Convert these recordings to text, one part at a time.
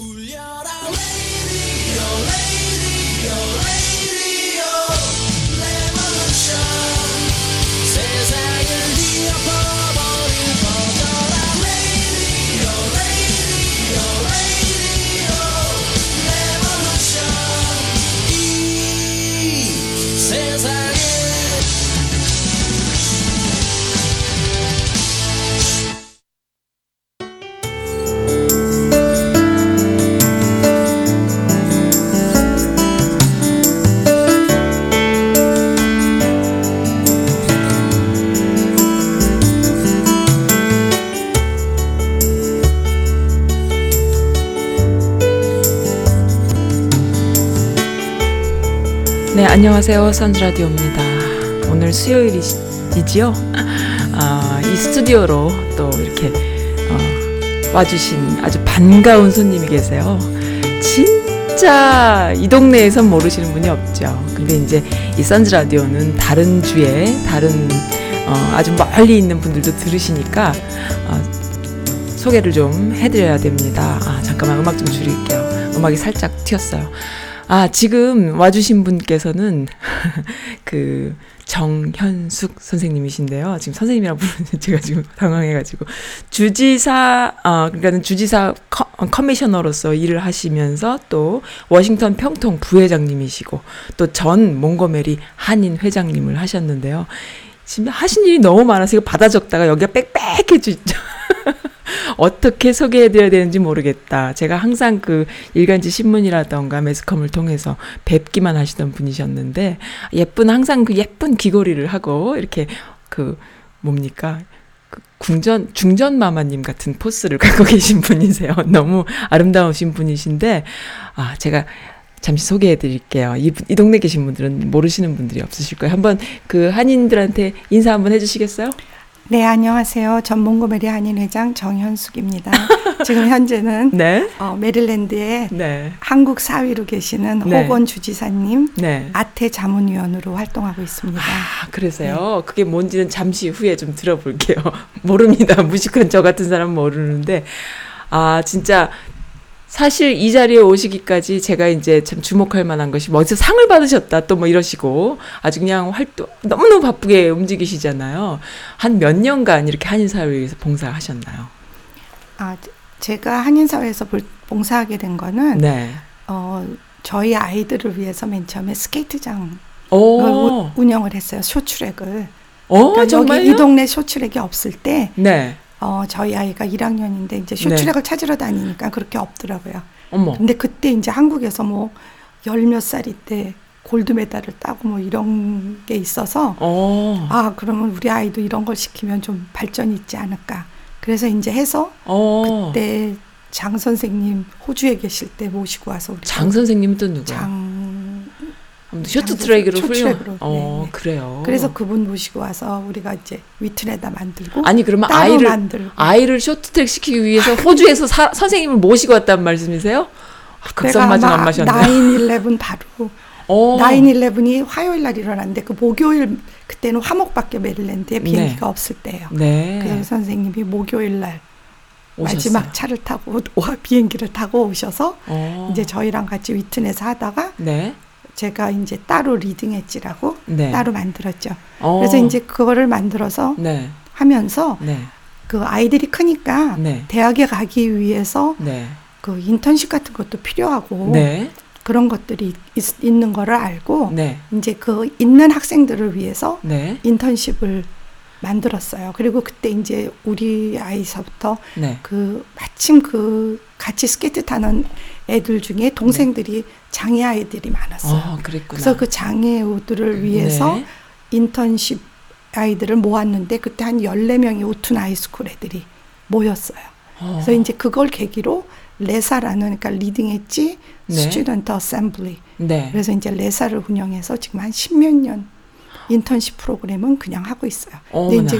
울려라 radio radio radio 안녕하세요. 선즈라디오입니다. 오늘 수요일이지요? 아, 이 스튜디오로 또 이렇게 어, 와주신 아주 반가운 손님이 계세요. 진짜 이 동네에선 모르시는 분이 없죠. 근데 이제 이 선즈라디오는 다른 주에 다른 어, 아주 멀리 있는 분들도 들으시니까 어, 소개를 좀 해드려야 됩니다. 아, 잠깐만 음악 좀 줄일게요. 음악이 살짝 튀었어요. 아, 지금 와주신 분께서는 그 정현숙 선생님이신데요. 지금 선생님이라고 부르는데 제가 지금 당황해가지고 주지사, 어, 그러니까는 주지사 커, 커미셔너로서 일을 하시면서 또 워싱턴 평통 부회장님이시고 또 전 몽고메리 한인 회장님을 하셨는데요. 지금 하신 일이 너무 많아서 이거 받아 적다가 여기가 빽빽해지죠. 어떻게 소개해드려야 되는지 모르겠다. 제가 항상 그 일간지 신문이라던가 매스컴을 통해서 뵙기만 하시던 분이셨는데 예쁜 항상 그 예쁜 귀걸이를 하고 이렇게 그 뭡니까 그 궁전 중전 마마님 같은 포스를 갖고 계신 분이세요. 너무 아름다우신 분이신데 아 제가 잠시 소개해 드릴게요. 이, 이 동네 계신 분들은 모르시는 분들이 없으실 거예요. 한번 그 한인들한테 인사 한번 해 주시겠어요? 네, 안녕하세요. 전몽고메리 한인 회장 정현숙입니다. 지금 현재는 네. 어, 메릴랜드의 네. 한국 사위로 계시는 네. 호건 주지사님 네. 아태 자문위원으로 활동하고 있습니다. 아, 그래서요. 그게 뭔지는 잠시 후에 좀 들어볼게요. 모릅니다. 무식한 저 같은 사람 모르는데. 아, 진짜. 사실 이 자리에 오시기까지 제가 이제 참 주목할 만한 것이 뭐 어디서 상을 받으셨다 또 뭐 이러시고 아주 그냥 활동 너무너무 바쁘게 움직이시잖아요. 한 몇 년간 이렇게 한인사회에서 봉사하셨나요? 아, 제가 한인사회에서 볼- 봉사하게 된 거는 네. 어, 저희 아이들을 위해서 맨 처음에. 우- 운영을 했어요. 쇼트랙을. 어, 그러니까 정말요? 여기 이 동네 쇼트랙이 없을 때 네. 어, 저희 아이가 1학년인데 이제 쇼트랙을 찾으러 다니니까 그렇게 없더라고요. 어머. 근데 그때 이제 한국에서 뭐 열 몇 살이 때 gold medal을 따고 뭐 이런 게 있어서 어. 아 그러면 우리 아이도 이런 걸 시키면 좀 발전이 있지 않을까 그래서 이제 해서 어. 그때 장 선생님 호주에 계실 때 모시고 와서 우리 장 선생님은 또 누구야? 장 쇼트 장 트랙으로 훌륭. 어, 네, 네. 그래요. 그래서 그분 모시고 와서 우리가 이제 위트에다 만들고 아니 그러면 아이를 만들고 아이를 쇼트 트랙 시키기 위해서 호주에서 사- 선생님을 모시고 왔다는 말씀이세요? 아, 내가 극성 맞은 엄, 엄마셨네. 9-11 바로 어. 9-11이 화요일 날 일어났는데 그 목요일 그때는 화목밖에 메릴랜드에 비행기가 없을 때예요. 네. 그래서 선생님이 목요일 날 오셨어요. 마지막 차를 타고 와 비행기를 타고 오셔서 어. 이제 저희랑 같이 Wheaton에서 하다가 네. 제가 이제 따로 Leading Edge라고 네. 따로 만들었죠. 어. 그래서 이제 그거를 만들어서 네. 하면서 네. 그 아이들이 크니까 네. 대학에 가기 위해서 네. 그 인턴십 같은 것도 필요하고 네. 그런 것들이 있, 있는 거를 알고 네. 이제 그 있는 학생들을 위해서 네. 인턴십을 만들었어요. 그리고 그때 이제 우리 아이서부터 네. 그 마침 그 같이 스케이트 타는 애들 중에 동생들이 장애 아이들이 많았어요. 어. 그래서 그 장애우들을 위해서 네. 인턴십 아이들을 모았는데 그때 한 14명이 Wootton High School 애들이 모였어요. 어. 그래서 이제 그걸 계기로 LESA라는 그러니까 Leading Edge 네. Student Assembly 네. 그래서 이제 LESA를 운영해서 지금 한 십몇 년 인턴십 프로그램은 그냥 하고 있어요. 근데 어머나. 이제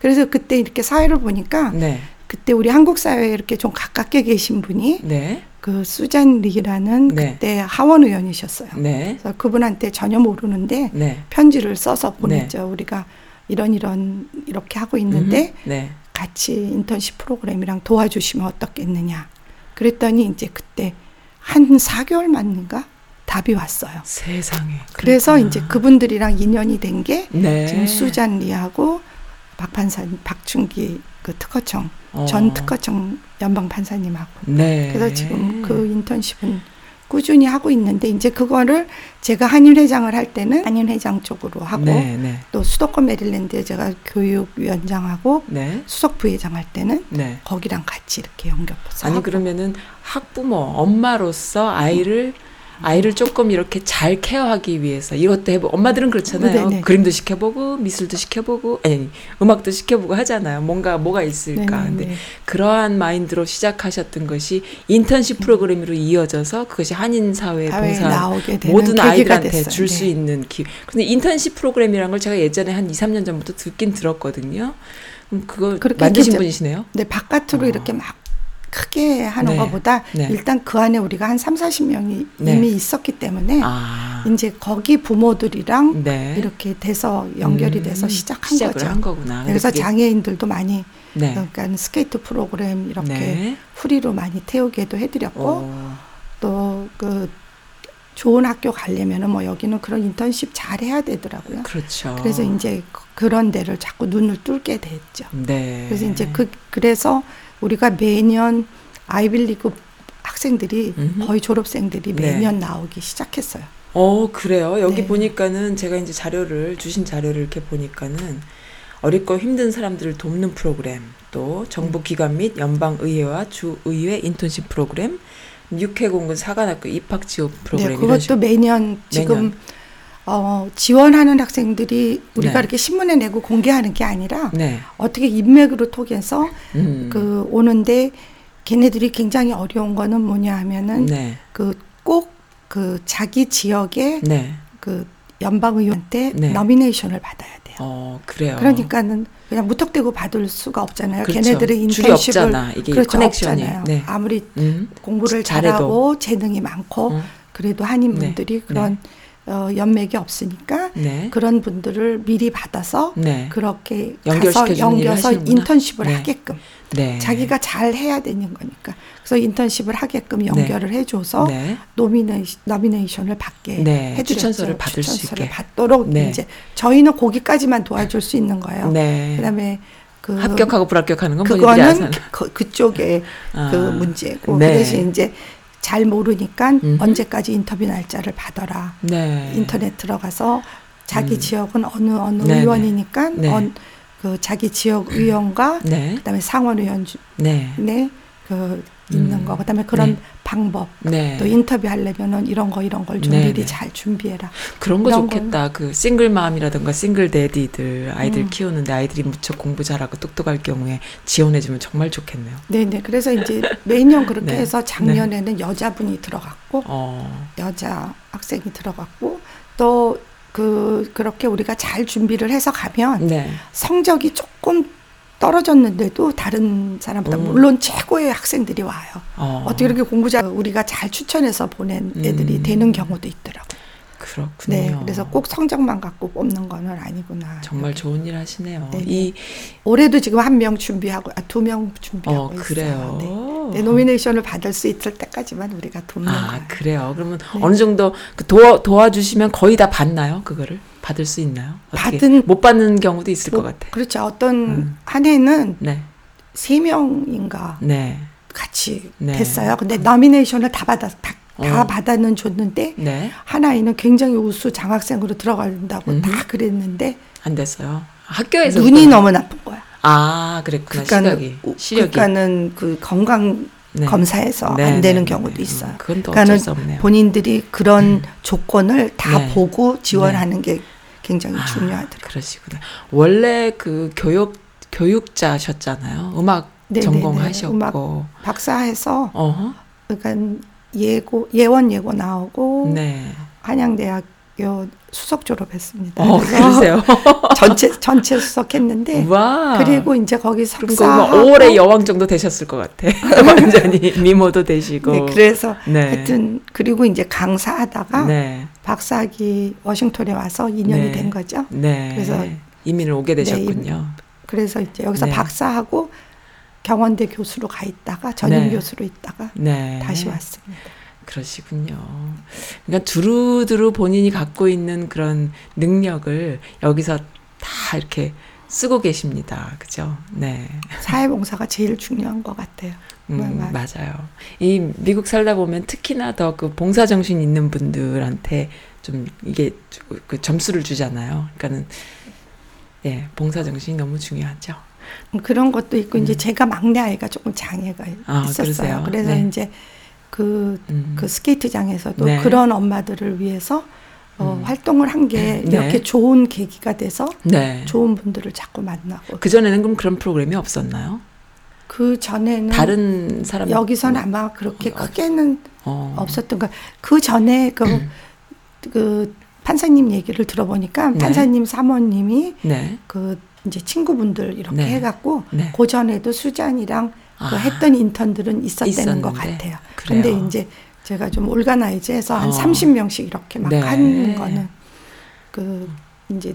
그래서 그때 이렇게 사회를 보니까 네. 그때 우리 한국 사회에 이렇게 좀 가깝게 계신 분이 네. 그 수잔 리라는 네. 그때 하원 의원이셨어요. 네. 그래서 그분한테 전혀 모르는데 네. 편지를 써서 보냈죠. 우리가 이런 이런 이렇게 하고 있는데 음흠. 네. 같이 인턴십 프로그램이랑 도와주시면 어떻겠느냐. 그랬더니 이제 그때 한 4개월 맞는가 답이 왔어요. 세상에. 그래서 그렇구나. 이제 그분들이랑 인연이 된게 네. 지금 수잔 리하고 박 판사 박춘기 그 특허청 어. 전 특허청 연방 판사님하고 네. 그래서 지금 그 인턴십은 꾸준히 하고 있는데 이제 그거를 제가 한인 회장을 할 때는 한인 회장 쪽으로 하고 네, 네. 또 수도권 메릴랜드에 제가 교육위원장하고 네. 수석 부회장 할 때는 네. 거기랑 같이 이렇게 연결해서 아니 하고. 그러면은 학부모 엄마로서 아이를 아이를 조금 이렇게 잘 케어하기 위해서 이것도 해보 엄마들은 그렇잖아요 네네. 그림도 시켜보고 미술도 시켜보고 아니, 아니 음악도 시켜보고 하잖아요 뭔가 뭐가 있을까 네네네. 근데 그러한 마인드로 시작하셨던 것이 인턴십 프로그램으로 이어져서 그것이 한인 사회 봉사 모든 아이들한테. 줄수 네. 있는 기. 근데 인턴십 프로그램이라는 걸 제가 예전에 한 2, 3년 전부터 듣긴 들었거든요. 그거 만드신 분이시네요. 근데 바깥으로 어. 이렇게 막 크게 하는 네. 것보다 네. 일단 그 안에 우리가 한 3, 40명이 네. 이미 있었기 때문에 아. 이제 거기 부모들이랑 네. 이렇게 돼서 연결이 음, 돼서 시작한 거죠. 한 거구나. 그래서 그게- 장애인들도 많이 네. 그러니까 스케이트 프로그램 이렇게 네. free로 많이 태우게도 해드렸고 어. 또그 좋은 학교 가려면은 뭐 여기는 그런 인턴십 잘 해야 되더라고요. 그렇죠. 그래서 이제 그- 그런 데를 자꾸 눈을 뚫게 됐죠. 네. 그래서 이제 그 그래서 우리가 매년 아이비리그 학생들이 음흠. 거의 졸업생들이 네. 매년 나오기 시작했어요. 어 그래요. 여기 네. 보니까는 제가 이제 자료를 주신 자료를 이렇게 보니까는 어렵고 힘든 사람들을 돕는 프로그램, 또 정부 기관 및 연방 의회와 주 의회 인턴십 프로그램, 육해 공군 사관학교 입학 지원 프로그램 네, 그것도. 매년 지금 매년. 어, 지원하는 학생들이 우리가 네. 이렇게 신문에 내고 공개하는 게 아니라 네. 어떻게 인맥으로 통해서 음. 그 오는데 걔네들이 굉장히 어려운 거는 뭐냐 하면은 네. 그꼭그 자기 지역의 네. 그 연방의원한테 네. nomination을 받아야 돼요. 어 그래요. 그러니까는 그냥 무턱대고 받을 수가 없잖아요. 그렇죠. 걔네들의 줄이 인턴십을 없잖아. 이게 그렇죠, connection이. 없잖아요. 네. 아무리 음. 공부를. 잘하고 재능이 많고 어. 그래도 한인분들이 네. 그런 어, 인맥이 없으니까 네. 그런 분들을 미리 받아서 네. 그렇게 가서 연결해서. 인턴십을 네. 하게끔 네. 자기가 잘 해야 되는 거니까 그래서 인턴십을 하게끔 연결을 해줘서 네. nomination, nomination을 받게 네, 해드렸죠. 추천서를 받을 수 추천서를. 받도록 네. 이제 저희는 거기까지만 도와줄 수 있는 거예요. 네. 그다음에 그 합격하고 불합격하는 건 본인들이 그거는. 그, 그쪽에 아. 그 문제고 네. 그 대신 이제 잘 모르니까 음흠. 언제까지 인터뷰 날짜를 받아라. 네. 인터넷 들어가서 자기 음. 지역은 어느 어느 네네. 의원이니까 네. 언, 그 자기 지역 의원과 네. 그다음에 상원 의원 네. 중에 그 있는 음. 거 그다음에 그런 네. 방법 네. 또 인터뷰 하려면은 이런 거 이런 걸좀 네네. 미리 잘 준비해라. 그런 거 좋겠다. 그 싱글 맘이라든가 싱글 데디들 아이들 음. 키우는데 아이들이 무척 공부 잘하고 똑똑할 경우에 지원해주면 정말 좋겠네요. 네네. 그래서 이제 매년 그렇게 네. 해서 작년에는 여자분이 들어갔고 어. 여자 학생이 들어갔고 또 그 그렇게 우리가 잘 준비를 해서 가면 네. 성적이 조금 떨어졌는데도 다른 사람보다 음. 물론 최고의 학생들이 와요. 어. 어떻게 이렇게 공부 잘 우리가 잘 추천해서 보낸 애들이 음. 되는 경우도 있더라고요. 그렇군요. 네, 그래서 꼭 성적만 갖고 뽑는 거는 아니구나. 정말 좋은 일 하시네요. 네네. 이 올해도 지금 한 명 준비하고 아, 두 명 준비하고 어, 있어요. 그래요. 네. 네, 노미네이션을 받을 수 있을 때까지만 우리가 돕는 아, 거예요. 그래요. 그러면 네. 어느 정도 그 도와, 도와주시면 거의 다 받나요? 그거를? 받을 수 있나요? 받은- 못 받는 경우도 있을 것 뭐, 같아. 그렇죠. 어떤 음. 한 해는 네. 세 명인가 네. 같이 네. 됐어요. 근데 노미네이션을 다 받아 다, 다 어. 받아는 줬는데 네. 한 아이는 굉장히 우수 장학생으로 들어간다고 음흠. 다 그랬는데 안 됐어요. 학교에서 눈이 너무 나쁜 거야. 아, 그랬구나. 시력이. 우- 시력이. 그러니까는 그 건강 네. 검사에서 네, 안 네, 되는 네, 경우도 네. 있어요. 음, 그건 또 그러니까는. 본인들이 그런 조건을 다 네. 보고 지원하는 게 굉장히 아, 중요하더라고요. 그러시구나. 원래 그 교육 교육자셨잖아요. 음악 전공하셨고. 네. 음악 박사해서 어허. 그러니까 예고 예원 예고 나오고 네. 한양대학 교 수석 졸업했습니다. 어, 그러세요. 전체 전체 수석했는데 와. 그리고 이제 거기 석사하고 거기 5월의 여왕 정도 되셨을 것 같아. 완전히 미모도 되시고. 네, 그래서 네. 하여튼 그리고 이제 강사하다가 네. 박사학위 워싱턴에 와서 2년이 네. 된 거죠. 네. 그래서 이민을 오게 네, 되셨군요. 그래서 이제 여기서 네. 박사하고 경원대 교수로 가 있다가 전임 네. 교수로 있다가 네. 다시 왔습니다. 그러시군요. 그러니까 두루두루 본인이 갖고 있는 그런 능력을 여기서 다 이렇게 쓰고 계십니다. 그죠? 네. 사회봉사가 제일 중요한 것 같아요. 음, 네, 맞- 맞아요. 이 미국 살다 보면 특히나 더 그 봉사 정신 있는 분들한테 좀 이게 그 점수를 주잖아요. 그러니까는 예, 봉사 정신이 너무 중요하죠. 음, 그런 것도 있고 이제 제가 막내 아이가 조금 장애가 음. 아, 있었어요. 그러세요? 그래서 네. 이제 그, 음. 그 스케이트장에서도 네. 그런 엄마들을 위해서 어, 음. 활동을 한게 네. 이렇게 좋은 계기가 돼서 네. 좋은 분들을 자꾸 만나고 그 전에는 그럼 그런 프로그램이 없었나요? 그 전에는 다른 사람 여기서는 아마 그렇게 어, 크게는 어. 없었던 거. 그 전에 그, 그 판사님 얘기를 들어보니까 네. 판사님 사모님이 네. 그 이제 친구분들 이렇게 네. 해갖고 네. 그 전에도 수잔이랑 그 아. 했던 인턴들은 있었다는. 것 같아요. 그래요. 근데 이제 제가 좀 올가나이즈해서 한 어. 30명씩 이렇게 막 네. 하는 거는 그 이제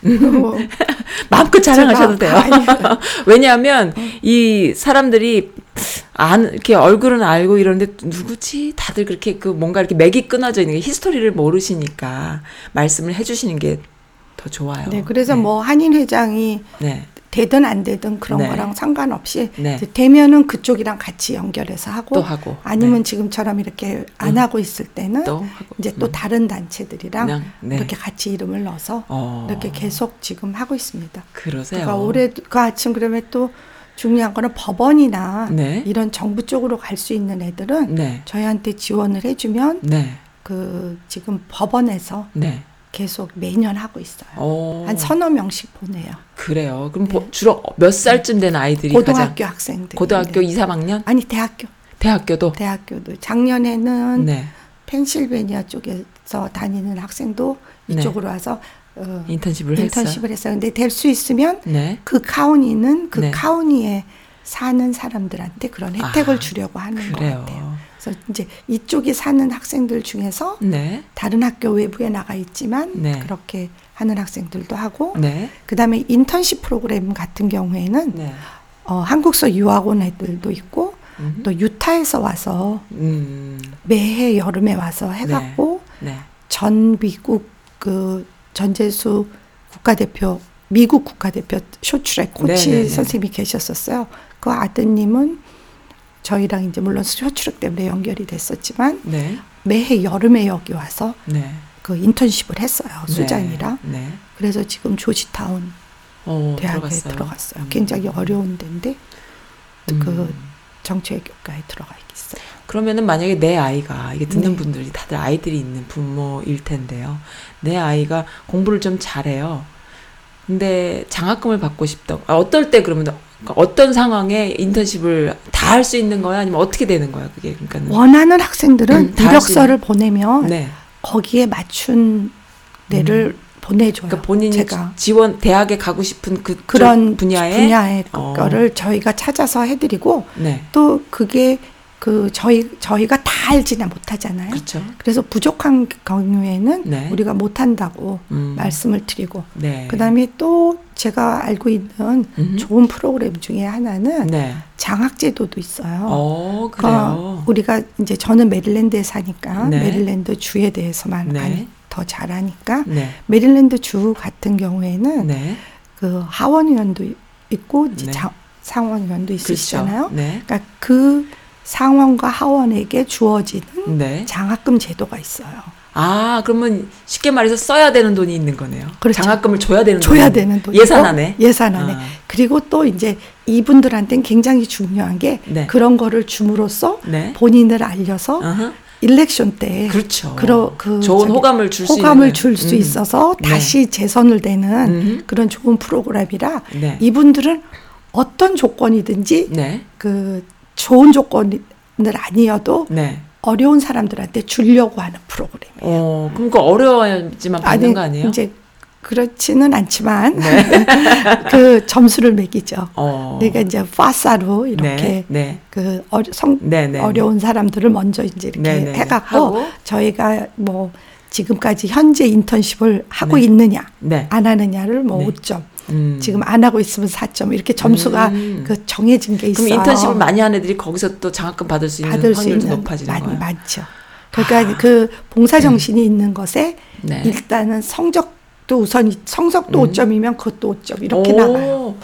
뭐 마음껏 자랑하셔도 돼요. 아니, 왜냐하면 어. 이 사람들이 안 이렇게 얼굴은 알고 이러는데 누구지? 다들 그렇게 그 뭔가 이렇게 맥이 끊어져 있는 게 히스토리를 모르시니까 말씀을 해주시는 게 더 좋아요. 네, 그래서 네. 뭐 한인 회장이 네, 되든 안 되든 그런 네. 거랑 상관없이 네. 되면은 그쪽이랑 같이 연결해서 하고 또 하고 아니면 네. 지금처럼 이렇게 안 음. 하고 있을 때는 또 하고 이제 또 음. 다른 단체들이랑 그냥, 네. 이렇게 같이 이름을 넣어서 어, 이렇게 계속 지금 하고 있습니다. 그러세요. 그러니까 올해 그 아침 그러면 또 중요한 거는 법원이나 네. 이런 정부 쪽으로 갈 수 있는 애들은 네, 저희한테 지원을 해주면 네, 그 지금 법원에서 네. 계속 매년 하고 있어요. 어, 한 서너 명씩 보내요. 그래요. 그럼 네. 보- 주로 몇 살쯤 된 아이들이 가장 고등학교 학생들. 고등학교 네. 2, 3학년? 아니 대학교. 대학교도? 대학교도 작년에는 네. 펜실베니아 쪽에서 다니는 학생도 네. 이쪽으로 와서 어, 인턴십을 했어요. 인턴십을 했어요. 근데 될 수 있으면 네. 그 카운티는 그 네. 카운티에 사는 사람들한테 그런 혜택을 아, 주려고 하는 것 그래요. 같아요. 그래서 이제 이쪽에 사는 학생들 중에서 네. 다른 학교 외부에 나가 있지만 네. 그렇게 하는 학생들도 하고 네. 그다음에 인턴십 프로그램 같은 경우에는 네. 어, 한국서 유학 온 애들도 있고 음. 또 유타에서 와서 음. 매해 여름에 와서 해갖고 네. 전 미국 그 전재수 국가대표 미국 국가대표 쇼트랙 코치. 선생님이 계셨었어요. 그 아드님은 저희랑 이제 물론 쇼트랙 때문에 연결이 됐었지만 네. 매해 여름에 여기 와서 네. 그 인턴십을 했어요 수장이랑. 네. 네. 그래서 지금 조지타운 어, 대학에 들어갔어요. 들어갔어요. 음. 굉장히 어려운 데인데 음. 그 정치외교과에 들어가 있어요. 그러면은 만약에 내 아이가 이게 듣는 네. 분들이 다들 아이들이 있는 부모일 텐데요. 내 아이가 공부를 좀 잘해요. 근데 장학금을 받고 싶다고. 아, 어떨 때 그러면 어떤 상황에 인턴십을 다 할 수 있는 거야? 아니면 어떻게 되는 거야? 그게 그러니까는. 원하는 학생들은 음, 다 이력서를 보내면 네. 거기에 맞춘 데를 보내줘요. 그러니까 본인이 제가 지원 대학에 가고 싶은 그 그런 분야에 분야의 어. 거를 저희가 찾아서 해드리고 네. 또 그게 그 저희 저희가 다 알지는 못하잖아요. 그렇죠. 그래서 부족한 경우에는 네. 우리가 못한다고 음. 말씀을 드리고 네. 그다음에 또 제가 알고 있는 음. 좋은 프로그램 중에 하나는 네. 장학제도도 있어요. 어, 그래요. 우리가 이제 저는 메릴랜드에 사니까 네. 메릴랜드 주에 대해서만 네. 알- 더잘 아니까 네. 메릴랜드 주 같은 경우에는 네. 그 하원의원도 있고 이제 네. 장- 상원의원도 있으시잖아요. 그렇죠. 네. 그러니까 그 상원과 하원에게 주어지는 네. 장학금 제도가 있어요. 아, 그러면 쉽게 말해서 써야 되는 돈이 있는 거네요. 그렇죠. 장학금을 줘야 되는 줘야 되는 돈 예산 안에. 예산 안에 아. 그리고 또 이제 이분들한테는 굉장히 중요한 게 네. 그런 거를 줌으로써 네. 본인을 알려서 어허. 일렉션 때 그렇죠. 그러- 그 좋은 호감을 줄 수 호감을 줄수 음. 있어서 네. 다시 재선을 되는 음흠. 그런 좋은 프로그램이라 네. 이분들은 어떤 조건이든지 네. 그 좋은 조건을 아니어도 네. 어려운 사람들한테 주려고 하는 프로그램이에요. 어, 그럼 그 어려워야지만 받는 거 아니에요? 이제 그렇지는 않지만 네. 그 점수를 매기죠. 어. 내가 이제 파사로 이렇게 네. 네. 그 어려, 성, 네, 네. 어려운 사람들을 먼저 이제 이렇게 네. 해갖고 하고. 저희가 뭐 지금까지 현재 인턴십을 하고 네. 있느냐 네. 안 하느냐를 뭐 네. 5점 음. 지금 안 하고 있으면 4점 이렇게 점수가 음. 그 정해진 게 있어요. 그럼 인턴십을 많이 한 애들이 거기서 또 장학금 받을 수 있는 받을 확률도 있는 높아지는 많이 거예요. 많죠. 그러니까 그 봉사 정신이 있는 것에 네. 일단은 성적도 우선 성적도 음. 5점이면 그것도 5점 이렇게 오, 나가요.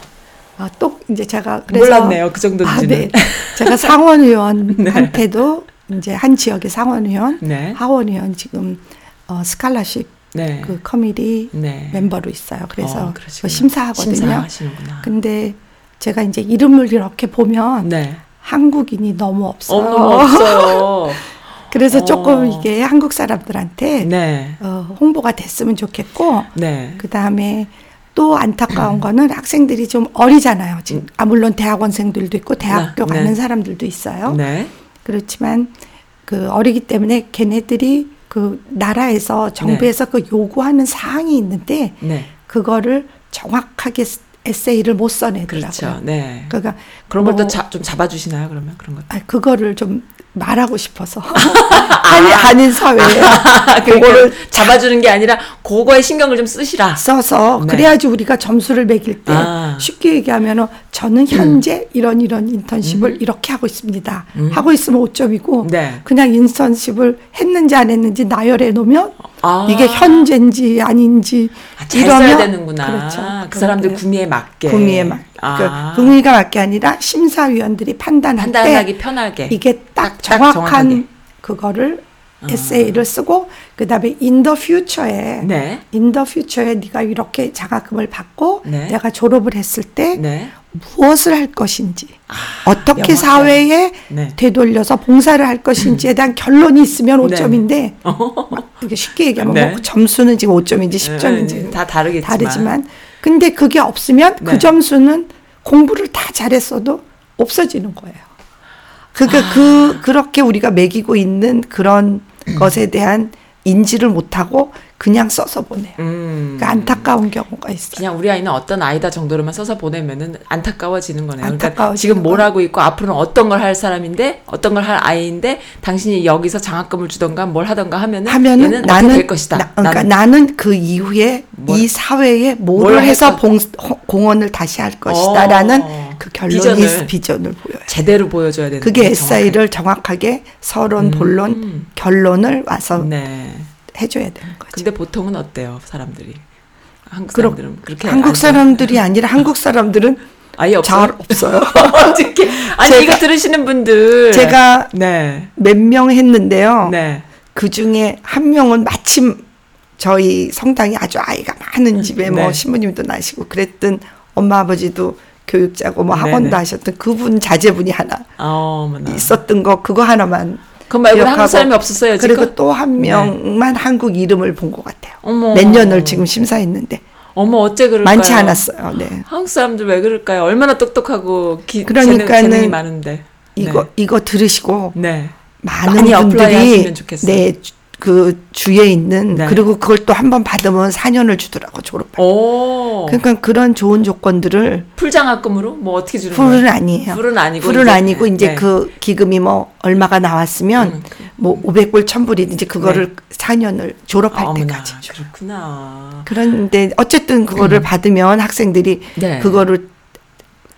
아, 또 이제 제가 그래서 몰랐네요. 그 정도인지는. 아, 네. 제가 상원 의원한테도 이제 한 지역의 상원 의원, 네. 하원 의원 지금 어, 스칼라십 네. 그 커미티 네. 멤버로 있어요. 그래서 어. 심사하거든요. 심사하시는구나. 근데 제가 이제 이름을 이렇게 보면 네. 한국인이 너무 없어요. 어, 너무 없어요. 그래서 어. 조금 이게 한국 사람들한테 네. 어, 홍보가 됐으면 좋겠고 네. 그 다음에 또 안타까운 거는 학생들이 좀 어리잖아요. 지금 아 물론 대학원생들도 있고 대학교 네, 가는 네. 사람들도 있어요. 네. 그렇지만 그 어리기 때문에 걔네들이 그 나라에서 정부에서 그 요구하는 사항이 있는데 네. 그거를 정확하게 스- 에세이를 못 써내더라고요. 그렇죠. 네. 그러니까 그런 뭐, 걸또 좀 잡아주시나요? 그러면 그런 것. 아, 그거를 좀 말하고 싶어서 한인, 한인 사회에 그거를 그거를 잡아주는 게 아니라 그거에 신경을 좀 쓰시라. 써서 네. 그래야지 우리가 점수를 매길 때 아. 쉽게 얘기하면은 저는 현재 이런 이런 인턴십을 이렇게 하고 있습니다. 음. 하고 있으면 5점이고 네. 그냥 인턴십을 했는지 안 했는지 나열해 놓으면 아. 이게 현재인지 아닌지 아, 잘 써야 이러면 되는구나. 그렇죠. 그 사람들 구미에 맞게. 구미에 맞. 아. 그 구미가 맞게 아니라 심사위원들이 판단할 때 판단하기 편하게. 이게 딱, 딱 정확한 정확하게. 그거를 아. 에세이를 쓰고 그다음에 네. in the future에 네가 이렇게 장학금을 받고 네. 내가 졸업을 했을 때 네. 무엇을 할 것인지 어떻게 명확해요. 사회에 네. 되돌려서 봉사를 할 것인지에 대한 결론이 있으면 네. 5점인데 이게 쉽게 얘기하면 네. 뭐 점수는 지금 5점인지 10점인지 네, 다 다르겠지만. 다르지만 근데 그게 없으면 네. 그 점수는 공부를 다 잘했어도 없어지는 거예요. 그러니까 아. 그 그렇게 우리가 매기고 있는 그런 것에 대한 인지를 못하고 그냥 써서 보내요. 음. 그러니까 안타까운 경우가 있어요. 그냥 우리 아이는 어떤 아이다 정도로만 써서 보내면은 안타까워지는 거네요. 그러니까 안타까워지는 지금 뭘. 하고 있고 앞으로는 어떤 걸 할 사람인데 어떤 걸 할 아이인데 당신이 여기서 장학금을 주던가 뭘 하던가 하면은 하면은 얘는 나는 될 것이다. 나, 그러니까 나는 나는, 그 이후에 뭘- 이 사회에 뭐를 뭘 해서 봉, 호- 공헌을 다시 할 것이다라는 어. 그 결론이 비전을. 비전을, 보여요. 제대로 보여줘야 되는 그게 에세이를 정확하게 서론, 음. 본론, 결론을 와서. 네. 해줘야 되는 거죠. 근데 보통은 어때요, 사람들이? 한국 사람들은 그렇게 한국? 사람들이 아니라 한국 사람들은 아예 없어요. 잘 없어요. 어떻게? 아니 제가- 이거 들으시는 분들 제가 네. 몇 명 했는데요. 네. 그 중에 한 명은 마침 저희 성당이 아주 아이가 많은 집에 뭐 네. 신부님도 나시고 그랬던 엄마 아버지도 교육자고 뭐 네네. 학원도 하셨던 그분 자제분이 하나 어머나. 있었던 거 그거 하나만 그건 말고 한국 사람이 없었어요, 지금? 그리고 또 한 명만 한국 이름을 본 것 같아요. 어머. 몇 년을 지금 심사했는데 어머 어째 그럴까요? 많지 않았어요. 네. 한국 사람들 왜 그럴까요? 얼마나 똑똑하고 기, 그러니까는 재능, 재능이 많은데. 이거 이거 들으시고 네. 많은 분들이. 네, 주- 그 주에 있는 네. 그리고 그걸 또 한 번 받으면 4년을 주더라고 졸업할. 때. 오. 그러니까 그런 좋은 조건들을 풀장학금으로 뭐 어떻게 주는 풀은 거예요? 아니에요. full은 아니고 full은 이제- 아니고 이제 네. 그 기금이 뭐 얼마가 나왔으면 음. 뭐 500불 1000불이든지 그거를 4년을 졸업할 아, 어머나, 때까지 줘. 그렇구나. 그런데 어쨌든 그거를 받으면 학생들이 음. 네. 그거를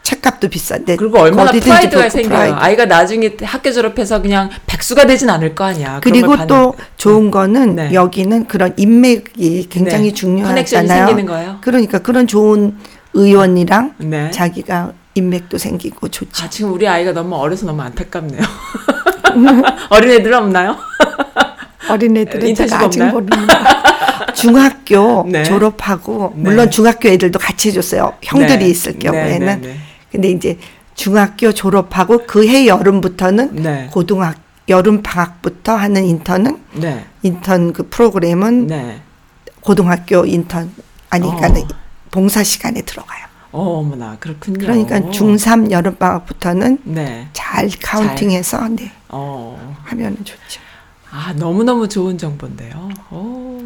책값도 비싼데 그리고 얼마나 프라이드가 생겨요. 프라이드. 아이가 나중에 학교 졸업해서 그냥 백수가 되진 않을 거 아니야. 그리고 그걸 또 좋은 거는 네. 여기는 그런 인맥이 굉장히 네. 중요하잖아요. 그러니까 그런 좋은 의원이랑 네. 자기가 인맥도 생기고 좋죠. 아, 지금 우리 아이가 너무 어려서 너무 안타깝네요. 어린애들은 없나요? 어린애들은 제가 아직? 모릅니다. 중학교 네. 졸업하고 네. 물론 중학교 애들도 같이 해줬어요. 형들이 네. 있을 네, 경우에는. 근데 이제 중학교 졸업하고 그 해 여름부터는 네. 고등학 여름 방학부터 하는 인턴은 네. 인턴 그 프로그램은 네. 고등학교 인턴 아니 어. 그러니까 봉사 시간에 들어가요. 어, 어머나 그렇군요. 그러니까 중3 여름 방학부터는 네. 잘 counting해서 네, 어. 하면 좋죠. 아, 너무 너무 좋은 정보인데요. 오.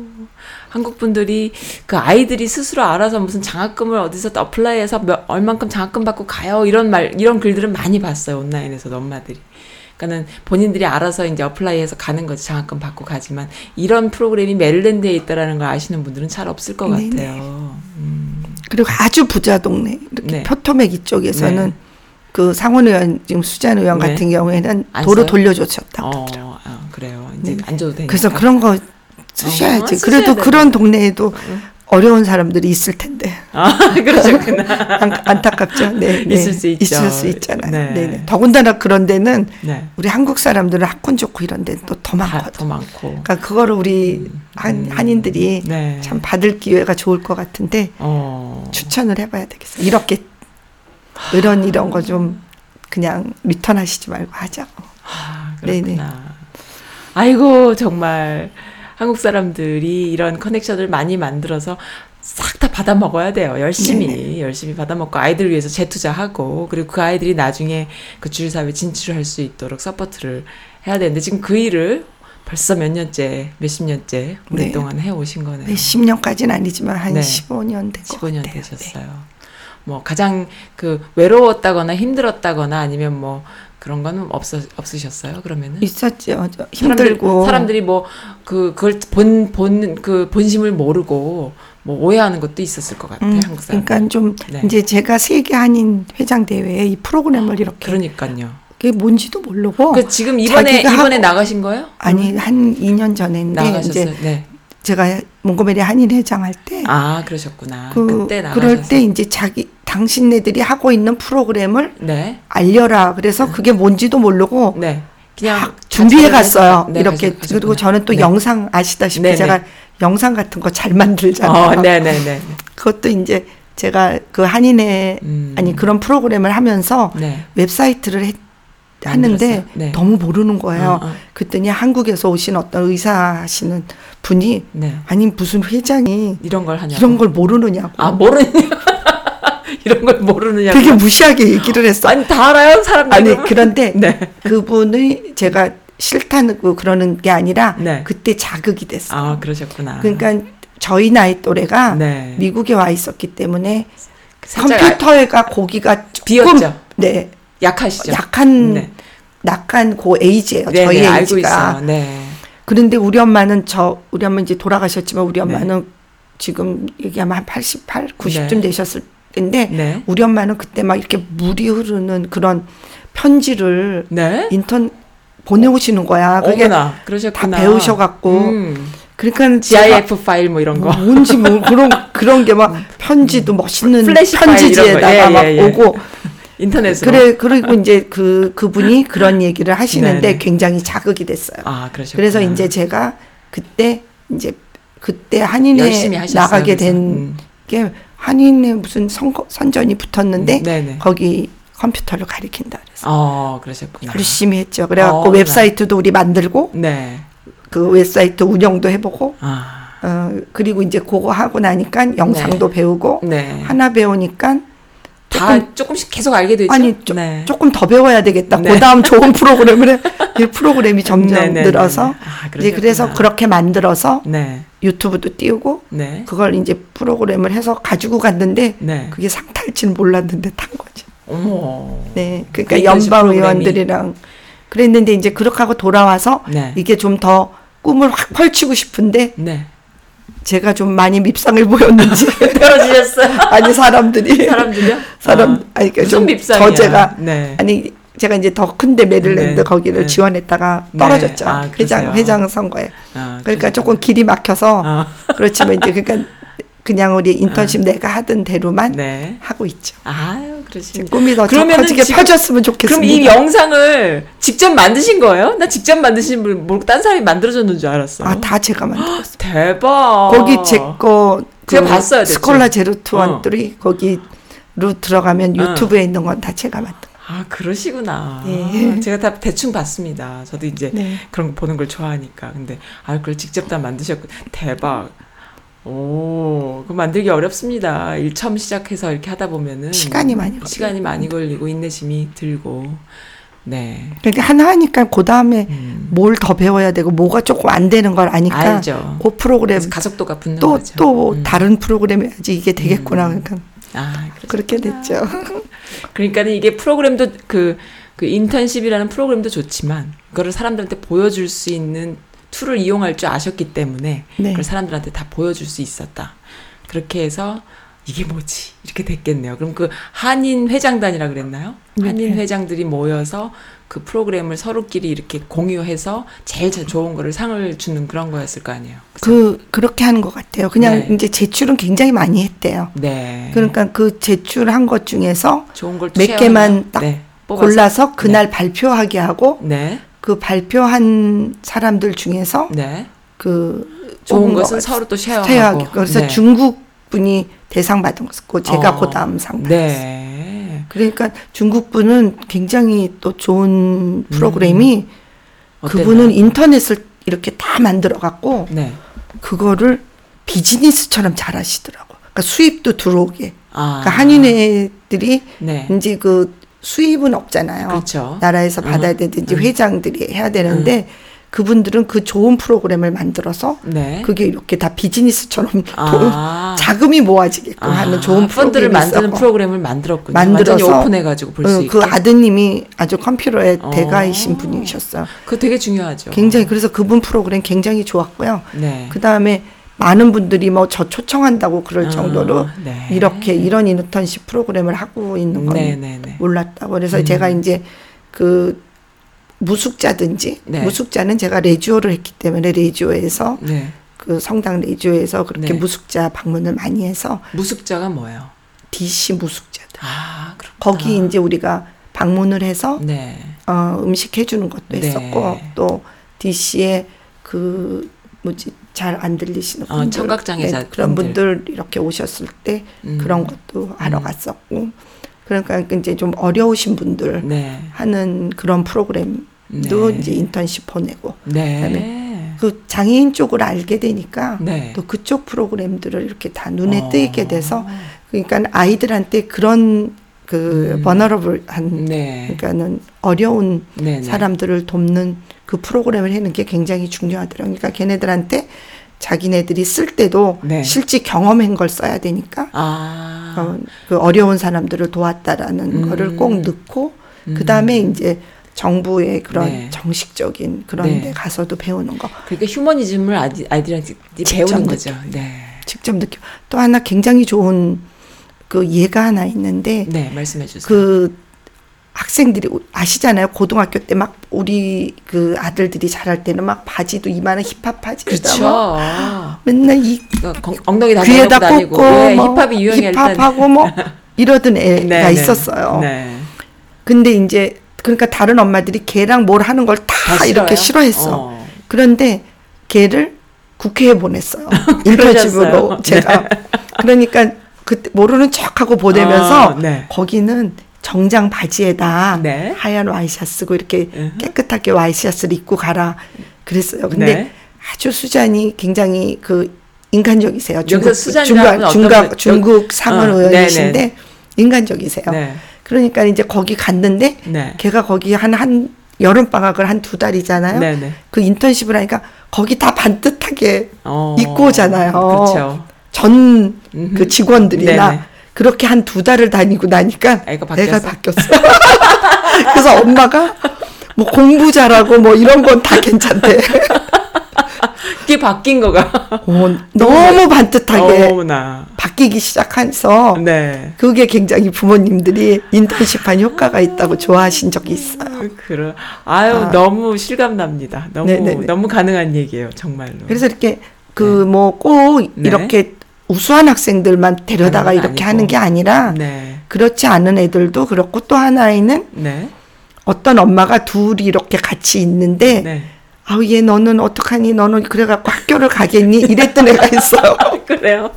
한국 분들이 그 아이들이 스스로 알아서 무슨 장학금을 어디서 또 apply해서 몇, 얼만큼 장학금 받고 가요. 이런 말, 이런 글들은 많이 봤어요. 온라인에서 엄마들이. 그러니까는 본인들이 알아서 이제 apply해서 가는 거지. 장학금 받고 가지만 이런 프로그램이 메릴랜드에 있다라는 걸 아시는 분들은 잘 없을 것 네네. 같아요. 음. 그리고 아주 부자 동네 이렇게 네. 표토맥 이쪽에서는 네. 그 상원 의원 지금 수잔 의원 네. 같은 경우에는 안 도로 써요? 돌려줬었다. 어, 고 아, 그래요. 이제 네. 안 줘도 되니까. 그래서 그런 거 쓰셔야지. 어, 그래도 되네. 그런 동네에도 어려운 사람들이 있을 텐데 아, 그러셨구나. 안, 안타깝죠. 네, 네. 있을 수 있죠. 있을 수 있잖아요. 네. 네. 네. 더군다나 그런 데는 네. 우리 한국 사람들은 학군 좋고 이런 데는 또더 다, 많거든. 더 많고. 그러니까 그거를 우리 한, 한인들이 네. 참 받을 기회가 좋을 것 같은데 어. 추천을 해봐야 되겠어요. 이렇게 이런 이런 거 좀 그냥 return하시지 말고 하자고. 아, 네네. 그렇구나. 아이고 정말 한국 사람들이 이런 connection을 많이 만들어서 싹 다 받아 먹어야 돼요. 열심히 네네. 열심히 받아 먹고 아이들 을 위해서 재투자하고 그리고 그 아이들이 나중에 그 주류 사회 진출할 수 있도록 support를 해야 되는데 지금 그 일을 벌써 몇 년째, 몇십 년째 네. 오랫동안 해 오신 거네요. 네, 10년까지는 아니지만 한 네. 15년 된것 15년 같아요. 되셨어요. 뭐 가장 그 외로웠다거나 힘들었다거나 아니면 뭐 그런 거는 없어 없으셨어요? 그러면은 네. 있었죠. 사람들, 힘들고 사람들이 뭐그 그걸 본 본 그 본심을 모르고 뭐 오해하는 것도 있었을 것 같아요. 음, 한국 사람. 그러니까 좀 네. 이제 제가 세계 한인 회장 대회에 이 프로그램을 이렇게 그러니까요. 그게 뭔지도 모르고 그 지금 이번에 이번에 하고- 나가신 거예요? 아니 한 2년 전인데 나가셨어요. 이제 네. 제가 몽고메리 한인 회장 할 때 아 그러셨구나. 그, 나가셨어요. 그럴 때 이제 자기 당신네들이 하고 있는 프로그램을 네. 알려라. 그래서 그게 뭔지도 모르고 네. 그냥 막 준비해 갔어요. 네, 이렇게 가셨- 그리고. 저는 또 네. 영상 아시다시피. 제가 영상 같은 거 잘 만들잖아요. 어, 네, 네, 네. 그것도 이제 제가 그 한인회 음. 아니 그런 프로그램을 하면서 네. 웹사이트를 했, 하는데? 네. 너무 모르는 거예요. 어, 어. 그랬더니 한국에서 오신 어떤 의사 하시는 분이 네. 아니 무슨 회장이 이런 걸 하냐고. 이런 걸 모르느냐고 아 모르냐? 이런 걸 모르느냐고. 되게 무시하게 얘기를 했어. 아니 다 알아요 사람들. 아니? 그런데 네. 그분이 제가 싫다고 그러는 게 아니라 네. 그때 자극이 됐어. 아 그러셨구나. 그러니까 저희 나이 또래가 네. 미국에 와 있었기 때문에 살짝 컴퓨터가 고기가 조금 비었죠. 네 약하시죠. 약한 네. 약한 그 age예요. 네, 저희 네, 에이지가. 네. 그런데 우리 엄마는 저 우리 엄마 이제 돌아가셨지만 우리 엄마는 지금 얘기하면 한 88, 90쯤 네. 되셨을 텐데 네. 우리 엄마는 그때 막 이렇게 물이 흐르는 그런 편지를 네. 인턴 보내오시는 거야. 그게 어머나 그러셨구나. 다 배우셔갖고. 음. 그러니까 GIF 파일 뭐 이런 거. 뭔지 뭐 그런 그런 게 막 편지도 멋있는 플래시 편지지에다가 거. 막 예, 예, 예. 오고 인터넷으로. 그래 그리고 이제 그 그분이 그런 얘기를 하시는데 네네. 굉장히 자극이 됐어요. 아 그러셨구나. 그래서 이제 제가 그때 이제 그때 한인회 하셨어요. 나가게 그래서. 음. 된게 한인회 무슨 선거 선전이 붙었는데 음, 네네. 거기 컴퓨터를 가리킨다 그래서 어 그러셨구나. 열심히 했죠. 그래갖고 어, 웹사이트도 우리 만들고 네. 그 웹사이트 운영도 해보고 아. 어 그리고 이제 그거 하고 나니까 영상도 배우고 네. 하나 배우니까 다 조금씩 계속 알게 되죠. 아니 조, 네. 조금 더 배워야 되겠다. 네. 그다음 좋은 프로그램을 해. 이 프로그램이 점점 네네네네. 늘어서 아, 이제 그래서. 그렇게 만들어서 네. 유튜브도 띄우고 네. 그걸 이제 프로그램을 해서 가지고 갔는데 네. 그게 상탈줄 몰랐는데 탄 거죠. 어머. 네, 그 그러니까 인턴십 연방 프로그램이- 의원들이랑 그랬는데 이제 그렇게 하고 돌아와서 네. 이게 좀 더 꿈을 확 펼치고 싶은데 네. 제가 좀 많이 밉상을 보였는지 떨어지셨어요. 아니 사람들이 사람들요? 사람 아, 아니 그러니까 무슨 좀 밉상이야. 저 제가 네. 아니 제가 이제 더 큰데 메릴랜드 네. 거기를 네. 지원했다가 네. 떨어졌죠 아, 회장? 회장 선거에 아, 그러니까. 조금 길이 막혀서 아, 그렇지만 이제 그러니까 그냥 우리 인턴십 내가 하던 대로만 네. 하고 있죠 아유, 그러시면 꿈이 더 커지게 지금- 펴졌으면 그럼 좋겠습니다 이 영상을 직접 만드신 거예요? 나 직접 만드신 분 모르고 딴 사람이 만들어줬는 줄 알았어요. 아다 제가 만들었어요 대박. 거기 제거 제가 봤어요, 대충. Scholar Zero to 어. One들이 거기로 들어가면 어. 유튜브에 있는 건 다 제가 만든 거아 그러시구나. 네. 제가 다 대충 봤습니다. 저도 이제 네. 그런 거 보는 걸 좋아하니까. 근데 아 그걸 직접 다 만드셨고 대박. 오, 그 만들기 어렵습니다. 일 처음 시작해서 이렇게 하다 보면은 시간이 많이. 시간이 많이 걸리고 인내심이 들고. 네. 그러니까 하나 하니까 그 다음에 음. 뭘더 배워야 되고 뭐가 조금 안 되는 걸 아니까 알죠. 그 프로그램 가속도가 붙는 또 거죠. 또 음. 다른 프로그램 해야지 이게 되겠구나 음. 그러니까 아, 그렇게. 됐죠. 그러니까는 이게 프로그램도 그, 그 인턴십이라는 프로그램도 좋지만 그거를 사람들한테 보여줄 수 있는 tool을 이용할 줄 아셨기 때문에 네. 그걸 사람들한테 다 보여줄 수 있었다. 그렇게 해서 이게 뭐지? 이렇게 됐겠네요. 그럼 그 한인 회장단이라 그랬나요? 네. 한인 회장들이 모여서 그 프로그램을 서로끼리 이렇게 공유해서 제일 자- 좋은 거를 상을 주는 그런 거였을 거 아니에요. 그죠? 그 그렇게 하는 것 같아요. 그냥 네. 이제 제출은 굉장히 많이 했대요. 네. 그러니까 그 제출한 것 중에서 좋은 걸 몇? 개만 딱 네. 골라서 그날 발표하게 하고 네. 그 발표한 사람들 중에서 네. 그 좋은 것은 거 서로 또 쉐어하고. 그래서 네. 중국 분이 대상 받은 거고 제가 어. 그다음 상 받았어요. 네. 그러니까 중국 분은 굉장히 또 좋은 프로그램이 음. 그분은 인터넷을 이렇게 다 만들어 갖고 네. 그거를 비즈니스처럼 잘 하시더라고. 그러니까 수입도 들어오게. 아. 그러니까 한인회들이 네. 이제 그 수입은 없잖아요. 그렇죠. 나라에서 받아야 음, 되든지 음. 회장들이 해야 되는데 그분들은 그 좋은 프로그램을 만들어서 네. 그게 이렇게 다 비즈니스처럼 돈, 아. 자금이 모아지게끔 하는 좋은 펀드를 만드는. 프로그램을 만들었군요. 만들어서 오픈해가지고 볼수 응. 그 아드님이 아주 컴퓨터의 어. 대가이신 분이셨어요. 그거 되게 중요하죠. 굉장히 그래서 그분 프로그램 굉장히 좋았고요. 네. 그 다음에 많은 분들이 뭐 저 초청한다고 그럴 아, 정도로 네. 이렇게 이런 인턴십 프로그램을 하고 있는 건 네, 네, 네. 몰랐다고. 그래서 음. 제가 이제 그 무숙자든지 네. 무숙자는 제가 레지오를 했기 때문에 레지오에서 네. 그 성당 레지오에서 그렇게 네. 무숙자 방문을 많이 해서 무숙자가 뭐예요? DC 무숙자들 아, 그렇구나. 거기 이제 우리가 방문을 해서 네. 어, 음식 해주는 것도 네. 했었고 또 DC에 그 뭐지 잘 안 들리시는 어, 분들 청각장애자 네, 그런 분들. 이렇게 오셨을 때 음. 그런 것도 하러 음. 갔었고 그러니까 이제 좀 어려우신 분들 네. 하는 그런 프로그램도 네. 이제 인턴십 보내고 네. 그 장애인 쪽을 알게 되니까 네. 또 그쪽 프로그램들을 이렇게 다 눈에 어. 띄게 돼서 그러니까 아이들한테 그런 그 음. 버너러블한 네. 그러니까는 어려운 네, 네. 사람들을 돕는 그 프로그램을 하는 게 굉장히 중요하더라고요. 그러니까 걔네들한테 자기네들이 쓸 때도 네. 실제 경험한 걸 써야 되니까 아. 어, 그 어려운 사람들을 도왔다라는 음. 거를 꼭 넣고 음. 그 다음에 이제 정부의 그런 네. 정식적인 그런 네. 데 가서도 배우는 거 그러니까 휴머니즘을 아이, 아이들한테 배우는 거죠. 네. 직접 느껴. 또 하나 굉장히 좋은 그 예가 하나 있는데 네, 말씀해 주세요. 그 학생들이 아시잖아요. 고등학교 때 막 우리 그 아들들이 잘할 때는 막 바지도 이만한 힙합 바지에다 그렇죠. 막 맨날 이 건- 엉덩이 다 귀에다 꽂고 예, 뭐 힙합이 일단. 힙합하고 뭐 이러던 애가 네, 네. 있었어요. 네. 근데 이제 그러니까 다른 엄마들이 걔랑 뭘 하는 걸다다 이렇게? 싫어했어. 어. 그런데 걔를 국회에 보냈어요. 인턴십으로 제가. 그러니까 그때 모르는 척하고 보내면서 어, 네. 거기는 정장 바지에다 네. 하얀 와이셔츠 쓰고 이렇게 으흠. 깨끗하게 와이셔츠를 입고 가라 그랬어요. 근데 네. 아주 수잔이 굉장히 그 인간적이세요. 중국, 중국, 분- 중국 상원 어, 의원이신데 네네. 인간적이세요. 네. 그러니까 이제 거기 갔는데 네. 걔가 거기 한 한 여름 방학을 한 두 달이잖아요. 네, 네. 그 인턴십을 하니까 거기 다 반듯하게 어. 입고 오잖아요. 그렇죠. 전 음흠. 그 직원들이나 네네. 그렇게 한 두 달을 다니고 나니까 애가 바뀌었어? 바뀌었어. 그래서 엄마가 뭐 공부 잘하고 뭐 이런 건 다 괜찮대. 그게 바뀐 거가. 어, 너무 반듯하게 어머나. 바뀌기 시작해서 네. 그게 굉장히 부모님들이 인턴십한 효과가 있다고 좋아하신 적이 있어요. 그래. 아유, 아. 너무 실감납니다. 너무 네네네. 너무 가능한 얘기예요, 정말로. 그래서 이렇게 그 뭐꼭 네. 이렇게 우수한 학생들만 데려다가 이렇게 아니고. 하는 게 아니라 네. 그렇지 않은 애들도 그렇고 또 하나에는 네. 어떤 엄마가 둘이 이렇게 같이 있는데 네. 아우 얘 너는 어떡하니 너는 그래갖고 학교를 가겠니 이랬던 애가 있어요 그래요.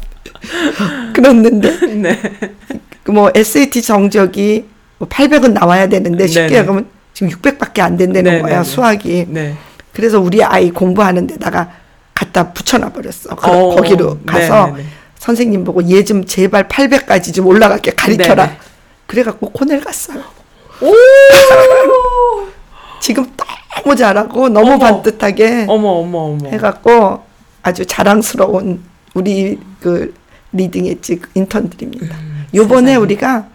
그랬는데 네. 그뭐 SAT 정적이 뭐 800은 나와야 되는데 쉽게 네네. 얘기하면 지금 600밖에 안 된다는 네네네. 거야 수학이 네. 그래서 우리 아이 공부하는 데다가 갖다 붙여놔 버렸어 그 어, 거기로 가서 네네네. 선생님 보고 얘 좀 제발 800까지 좀 올라가게 가르쳐라 네네. 그래갖고 코넬 갔어요 오! 지금 너무 잘하고 너무 어머. 반듯하게 어머 어머 어머. 해갖고 아주 자랑스러운 우리 그 Leading Edge 인턴들입니다. 요번에 음, 세상에. 우리가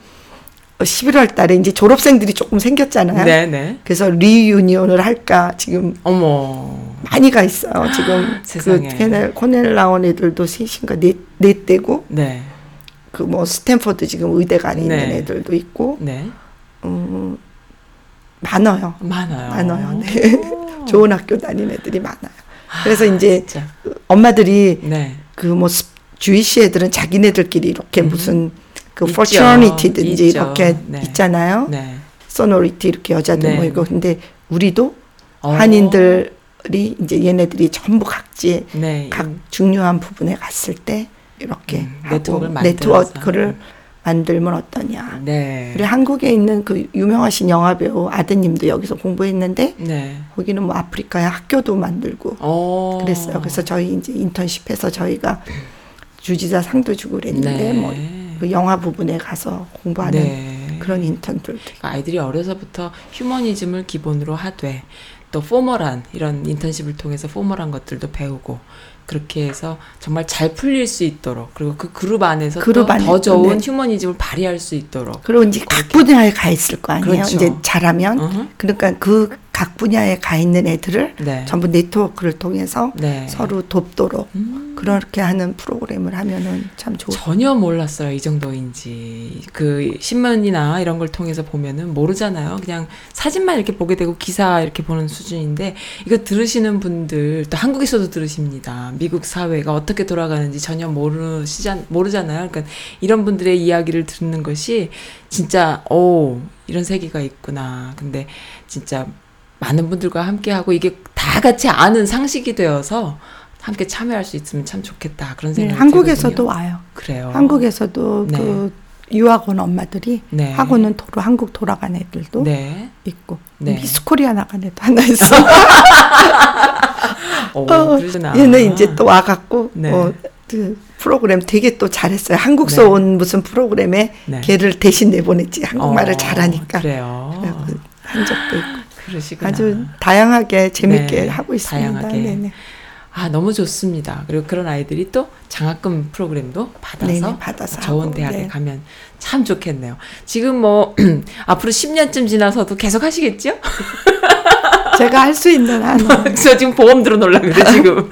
11월 달에 이제 졸업생들이 조금 생겼잖아요. 네, 네. 그래서 reunion을 할까 지금 어머. 많이 가 있어요. 지금 그 세상에. 코넬, 코넬 나온 애들도 셋인가 넷, 넷 되고 네. 그 뭐 스탠퍼드 지금 의대가 있는 네. 애들도 있고 네. 음, 많아요. 많아요. 많아요. 네. 오. 좋은 학교 다니는 애들이 많아요. 그래서 아, 이제 진짜. 엄마들이 네. 그뭐 주이시 애들은 자기네들끼리 이렇게 음. 무슨 그 있죠. 있죠. 이렇게 네. 있잖아요. 네. sonority 이렇게 여자들 네. 모이고 근데 우리도 어. 한인들이 이제 얘네들이 전부 각지에 네. 각 중요한 부분에 갔을 때 이렇게 음, 네트워크를. 네트워크를 만들면 어떠냐. 네. 우리 한국에 있는 그 유명하신 영화 배우 아드님도 여기서 공부했는데 네. 거기는 뭐 아프리카에 학교도 만들고 어. 그랬어요. 그래서 저희 이제 인턴십해서 저희가 주지사 상도 주고 그랬는데 네. 뭐 그 영화 부분에 가서 공부하는 네. 그런 인턴들도 그러니까 아이들이 어려서부터 휴머니즘을 기본으로 하되 또 포멀한 이런 인턴십을 통해서 포멀한 것들도 배우고 그렇게 해서 정말 잘 풀릴 수 있도록 그리고 그 그룹 안에서 그룹 더 좋은 네. 휴머니즘을 발휘할 수 있도록 그리고 이제 각 분야에 가 있을 거 아니에요. 그렇죠. 이제 잘하면 어허. 그러니까 그 각 분야에 가 있는 애들을 네. 전부 네트워크를 통해서 네. 서로 돕도록 음. 그렇게 하는 프로그램을 하면은 참 좋을 전혀 몰랐어요 이 정도인지 그 신문이나 이런 걸 통해서 보면은 모르잖아요 그냥 사진만 이렇게 보게 되고 기사 이렇게 보는 수준인데 이거 들으시는 분들 또 한국에서도 들으십니다 미국 사회가 어떻게 돌아가는지 전혀 모르시자 모르잖아요 그러니까 이런 분들의 이야기를 듣는 것이 진짜 오 이런 세계가 있구나 근데 진짜 많은 분들과 함께 하고 이게 다 같이 아는 상식이 되어서 함께 참여할 수 있으면 참 좋겠다 그런 네, 생각이 한국에서도 들거든요. 와요. 그래요. 한국에서도 네. 그 유학원 엄마들이 네. 학원은 도로 한국 돌아간 애들도 네. 있고 네. 미스 코리아 나간 애도 하나 있어. 오, 어. 얘는 이제 또 와갖고 네. 어, 그 프로그램 되게 또 잘했어요. 한국서 네. 온 무슨 프로그램에 네. 걔를 대신 내보냈지 한국말을 어, 잘하니까 그래요. 한 적도 있고 그러시구나. 아주 다양하게 재밌게 네, 하고 있습니다. 다양하게. 네네. 아 너무 좋습니다. 그리고 그런 아이들이 또 장학금 프로그램도 받아서, 네네, 받아서 좋은 대학에 네. 가면 참 좋겠네요. 지금 뭐 앞으로 10년쯤 지나서도 계속 하시겠죠? 제가 할 수 있는 한 저 지금 보험 들어놓으려 그래 지금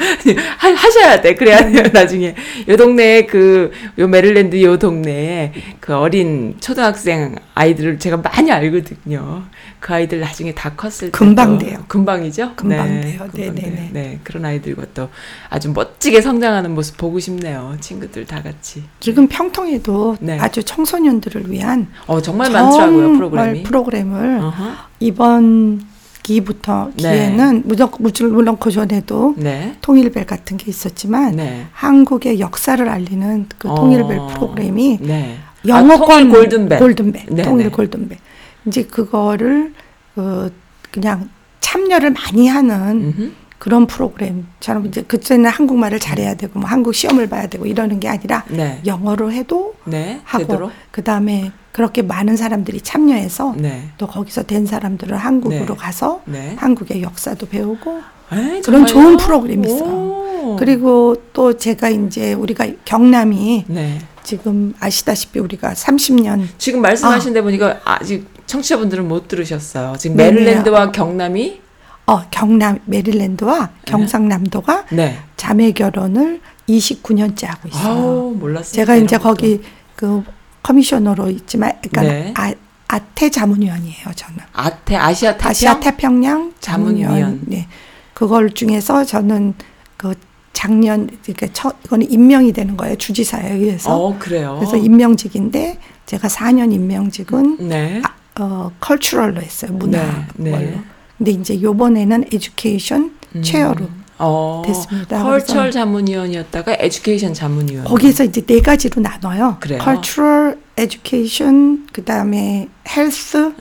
하, 하셔야 돼 그래야 돼요 나중에 요 동네에 그 요 메릴랜드 요 동네에 그 어린 초등학생 아이들을 제가 많이 알거든요 그 아이들 나중에 다 컸을 때 금방 또 돼요. 금방이죠 금방 네, 돼요. 금방 네네네. 돼요. 네 그런 아이들과 또 아주 멋지게 성장하는 모습 보고 싶네요 친구들 다 같이 지금 평통에도 네. 아주 청소년들을 위한 어 정말 많더라고요 프로그램이 프로그램을 어허. 이번 기부터 네. 기회는 무조건 물론 물론 그 전에도 네 통일벨 같은 게 있었지만 네. 한국의 역사를 알리는 그 어. 통일벨 프로그램이 네. 영어권 아, 통일 골든벨. 골든벨, 네, 통일 네. 골든벨. 이제 그거를 어, 그냥 참여를 많이 하는 음흠. 그런 프로그램처럼 이제 그때는 한국말을 잘해야 되고 뭐 한국 시험을 봐야 되고 이러는 게 아니라 네. 영어로 해도 네. 하고 되도록 그 다음에 그렇게 많은 사람들이 참여해서 네. 또 거기서 된 사람들은 한국으로 네. 가서 네. 한국의 역사도 배우고 에이, 그런 정말요? 좋은 프로그램이 있어요. 오. 그리고 또 제가 이제 우리가 경남이 네. 지금 아시다시피 우리가 30년 지금 말씀하신 데 보니까 아직 청취자분들은 못 들으셨어요. 지금. 메릴랜드와 경남이 어 경남 메릴랜드와 경상남도가 네. 자매 결혼을 29년째 하고 있어요. 아우 몰랐어요. 제가 이제. 거기 그 커미셔너로 있지만 그러니까 네. 아, 아태 자문위원이에요 저는. 아태 아시아 태평 아시아 태평양 자문위원. 자문위원. 네. 그걸 중에서 저는 그 작년 그러니까 첫 이거는 임명이 되는 거예요 주지사에 의해서. 어 그래요. 그래서 임명직인데 제가 4년 임명직은 네. 아, 어 cultural로 했어요 문화 네, 네. 걸로. 근데 이제 요번에는 education 음. chair로 어, 됐습니다. 컬처럴 자문위원이었다가 에듀케이션 자문위원. 거기에서 이제 네 가지로 나눠요. 그래요? cultural, education, 그다음에 헬스.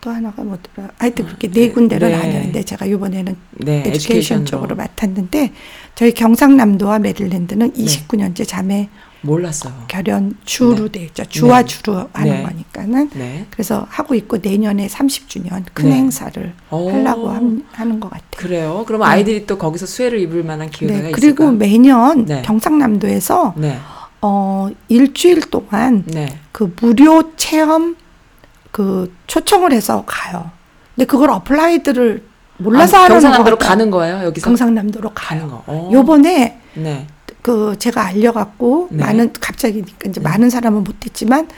또 하나가 뭐더라. 하여튼 그렇게 네 군데로 네. 나뉘는데 제가 이번에는 네. education. 쪽으로 맡았는데 저희 경상남도와 메릴랜드는 네. 29년째 자매 몰랐어요. 결연 주로 돼 있죠. 주와 네. 주로 하는 네. 거니까는 네. 그래서 하고 있고 내년에 30주년 큰 네. 행사를 오. 하려고 함- 하는 것 같아요. 그래요. 그러면 아이들이 또 거기서 수혜를 입을 만한 기회가 네, 있을까? 그리고 매년 네. 경상남도에서 네. 어 일주일 동안 네. 그 무료 체험 그 초청을 해서 가요. 근데 그걸 어플라이드를 몰라서 아, 하는 거 경상남도로. 가는 거예요. 여기서 경상남도로 가요. 요번에 네. 그 제가 알려갖고 네. 많은 갑자기니까 이제 많은 사람은 못했지만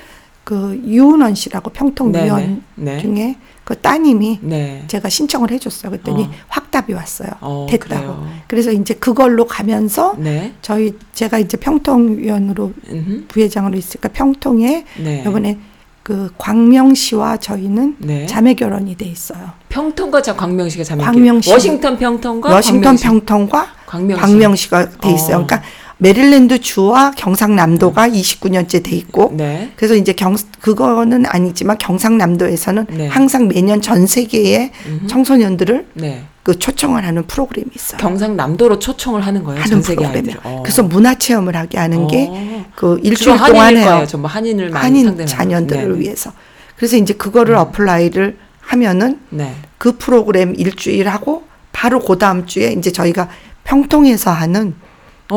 그 유은원 씨라고 평통 네, 위원 네. 네. 중에 그 따님이 네. 제가 신청을 해줬어요. 그랬더니 어. 확답이 왔어요. 어, 됐다고. 그래요. 그래서 이제 그걸로 가면서 네. 저희 제가 이제 평통 위원으로 음흠. 부회장으로 있으니까 평통에 네. 이번에 그 광명시와 저희는 네. 자매 결혼이 돼 있어요. 평통과 저 광명시가 자매 광명시. 워싱턴 평통과 워싱턴. 평통과 광명시. 광명시가 돼 있어요. 어. 그러니까 메릴랜드 주와 경상남도가 29년째 돼 있고 네. 그래서 이제 경 그거는 아니지만 경상남도에서는 네. 항상 매년 전 세계의 음흠. 청소년들을 네. 그 초청을 하는 프로그램이 있어요. 경상남도로 초청을 하는 거예요. 하는 전 세계 프로그램이에요. 아이들. 어. 그래서 문화 체험을 하게 하는 게 어. 그 주로 일주일 한인일 동안 해요. 거예요. 전부 한인을 많이 한인. 자녀들을 네네. 위해서. 그래서 이제 그거를 apply를 하면은 네. 그 프로그램 일주일 하고 바로 그 다음 주에 이제 저희가 평통에서 하는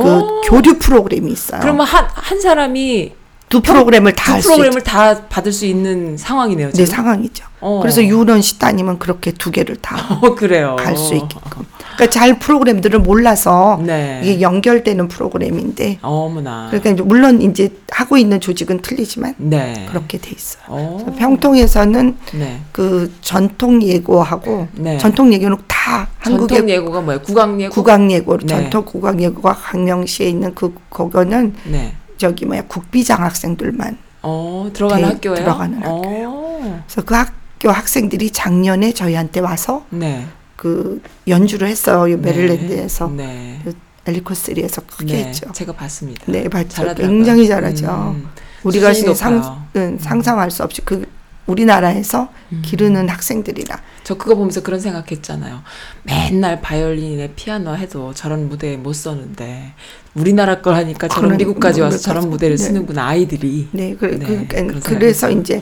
그 오. 교류 프로그램이 있어요. 그러면 한, 한 사람이 두 프로그램을 다두할수 프로그램을 있죠. 다 받을 수 있는 상황이네요. 네, 지금. 상황이죠. 어. 그래서 유론 씨 따님은 그렇게 두 개를 다갈 어, 그래요. 수 있게끔. 그러니까 잘 프로그램들을 몰라서 네. 이게 연결되는 프로그램인데 어머나. 그러니까 물론 이제 하고 있는 조직은 틀리지만 네. 그렇게 돼 있어요. 어. 평통에서는 네. 그 전통 예고하고 네. 전통 예고는 다 한국의 전통 예고가 뭐예요? 국악 예고? 국악 예고 네. 전통 국악 예고가 강명시에 있는 그 그거는 네. 저기 뭐야 국비장 학생들만 어, 들어가는 대- 학교예요? 들어가는 어. 그래서 그 학교 학생들이 작년에 저희한테 와서 네. 그 연주를 했어요 이 메릴랜드에서 네. 그 엘리코스리에서 크게 네. 했죠. 제가 봤습니다. 네, 봤죠. 잘하더라고요. 굉장히 잘하죠. 음. 우리가 지금 높아요. 음. 상, 응, 상상할 수 없이 그 우리나라에서 기르는 학생들이라 저 그거 보면서 그런 생각했잖아요. 맨날 바이올린에 피아노 해도 저런 무대에 못 서는데 우리나라 걸 하니까 저런 그런 미국까지 와서. 저런 무대를 네. 쓰는구나 아이들이. 네, 그, 네, 그, 그, 들어요. 이제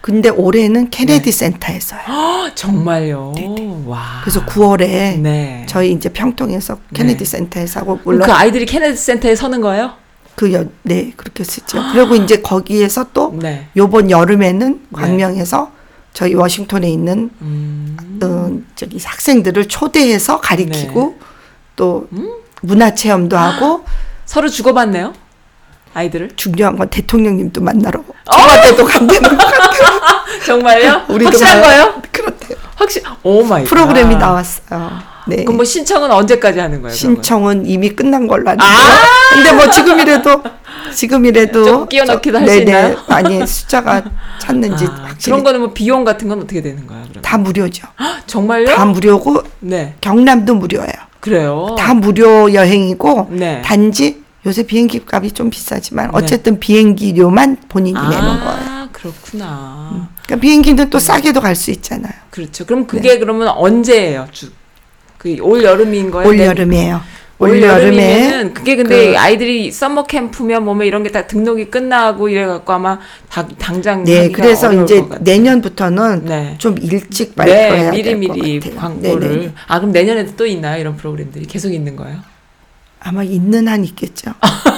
근데 올해는 케네디 네. 센터에서요. 헉, 정말요. 와. 그래서 9월에 네. 저희 이제 평통에서 케네디 네. 센터에서 하고 물론 그 아이들이 케네디 센터에 서는 거예요? 그 여, 네 그렇게 쓰죠. 그리고 이제 거기에서 또 네. 요번 여름에는 광명에서 저희 워싱턴에 있는 음. 어, 저기 학생들을 초대해서 가리키고 네. 또 문화 체험도 하고 서로 주고받네요. 아이들을. 중요한 건 대통령님도 만나러 어? 청와대도 간다는 것 같아요. 정말요? 우리도 확실한 말- 거예요? 그렇대요. 확실. Oh my God. 프로그램이 나왔어요. 네. 그럼 뭐 신청은 언제까지 하는 거예요? 그러면? 신청은 이미 끝난 걸로 아는데. 아! 근데 뭐 지금이라도 지금이라도 조금 끼워넣기도 저- 할수 네네. 있나요? 아니 숫자가 찼는지 아, 확실히 그런 거는 뭐 비용 같은 건 어떻게 되는 거야? 그럼? 다 무료죠. 정말요? 다 무료고 네. 경남도 무료예요. 그래요. 다 무료 여행이고 네. 단지 요새 비행기 값이 좀 비싸지만 네. 어쨌든 비행기료만 본인이 내는 거예요. 아, 그렇구나. 그러니까 비행기는 또 싸게도 갈 수 있잖아요. 그렇죠. 그럼 그게 그러면 언제예요? 주. 그 올 여름인 거예요? 올 네. 여름이에요. 올올 여름에 그게 근데 그- 아이들이 서머 캠프면 뭐면 이런 게 다 등록이 끝나고 이래 갖고 아마 다 당장 네, 그래서 이제. 내년부터는 네. 좀 일찍 네, 발표해야 미리 될것 미리 같아요. 광고를. 네네. 아 그럼 내년에도 또 있나요? 이런 프로그램들이 계속 있는 거예요? 아마 있는 한 있겠죠.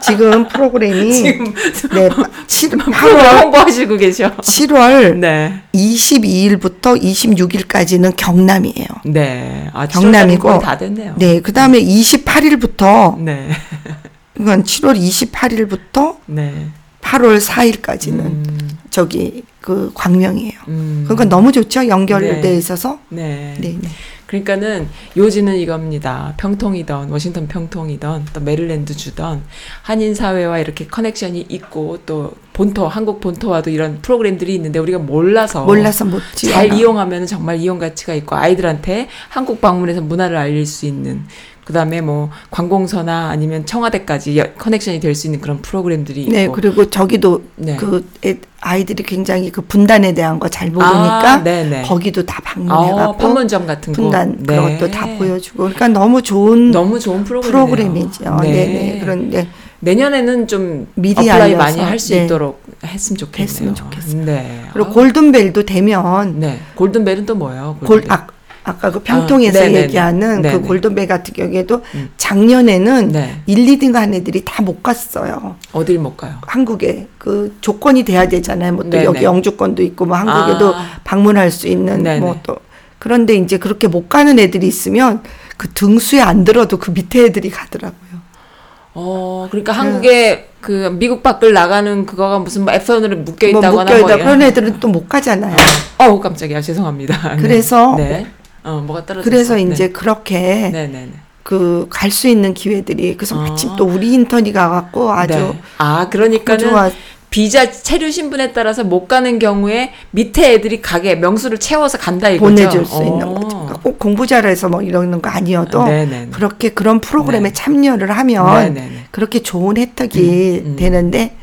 지금 프로그램이 지금 네, 7, 프로그램 8월 홍보하시고 계셔. 7월 네. 22일부터 26일까지는 경남이에요. 네. 아, 경남이고. 다 됐네요. 네, 그 다음에 28일부터 네. 이건 7월 28일부터 네. 8월 4일까지는 음, 저기 그 광명이에요. 음. 그러니까 너무 좋죠 연결돼 네. 있어서. 네. 네, 네. 그러니까는 요지는 이겁니다. 평통이던 워싱턴 평통이던 또 메릴랜드 주던 한인 사회와 이렇게 connection이 있고 또 본토 한국 본토와도 이런 프로그램들이 있는데 우리가 몰라서 몰라서 못잘 지어요. 이용하면 정말 이용 가치가 있고 아이들한테 한국 방문해서 문화를 알릴 수 있는 그다음에 뭐 관공서나 아니면 청와대까지 여- connection이 될 수 있는 그런 프로그램들이 있고 네, 그리고 저기도 네. 그 애- 아이들이 굉장히 그 분단에 대한 거 잘 모르니까 아, 네네. 거기도 다 어, 방문해갖고 판문점 같은 거 분단 그런 네. 것도 다 보여주고 그러니까 너무 좋은 너무 좋은 프로그램이네요. 프로그램이죠. 네, 네. 그런데 내년에는 좀 미리 apply 많이 할 수 네. 있도록 했으면 좋겠네요. 했으면 좋겠어요. 네. 그리고 골든벨도 되면 네. 골든벨은 또 뭐예요? 골 골든벨? 아, 아까 그 평통에서 아, 네네네. 얘기하는 네네. 그 골든벨 같은 경우에도 음. 작년에는 네. 1, 2등 한 애들이 다 못 갔어요. 어딜 못 가요? 한국에 그 조건이 돼야 되잖아요. 뭐 또. 여기 영주권도 있고 뭐 한국에도 아. 방문할 수 있는. 뭐 또 그런데 이제 그렇게 못 가는 애들이 있으면 그 등수에 안 들어도 그 밑에 애들이 가더라고요. 어, 그러니까 한국에 그 미국 밖을 나가는 그거가 무슨 뭐 앱선으로 묶여 뭐 있다거나 묶여 있다 뭐 그런 애들은 또 못 가잖아요. 어우 깜짝이야 죄송합니다. 네. 그래서 네. 어 뭐가 떨어졌어. 그래서 이제 그렇게 네네네. 그 갈 수 있는 기회들이 그래서 아. 마침 또 우리 인턴이 가갖고 아주 네. 아 그러니까는 좋아. 비자 체류 신분에 따라서 못 가는 경우에 밑에 애들이 가게 명수를 채워서 간다 이거죠. 보내줄 수 있는 어. 거죠. 그러니까 꼭 공부 잘해서 뭐 이러는 거 아니어도 네네네. 그렇게 그런 프로그램에 네. 참여를 하면 네네네. 그렇게 좋은 혜택이 음, 음. 되는데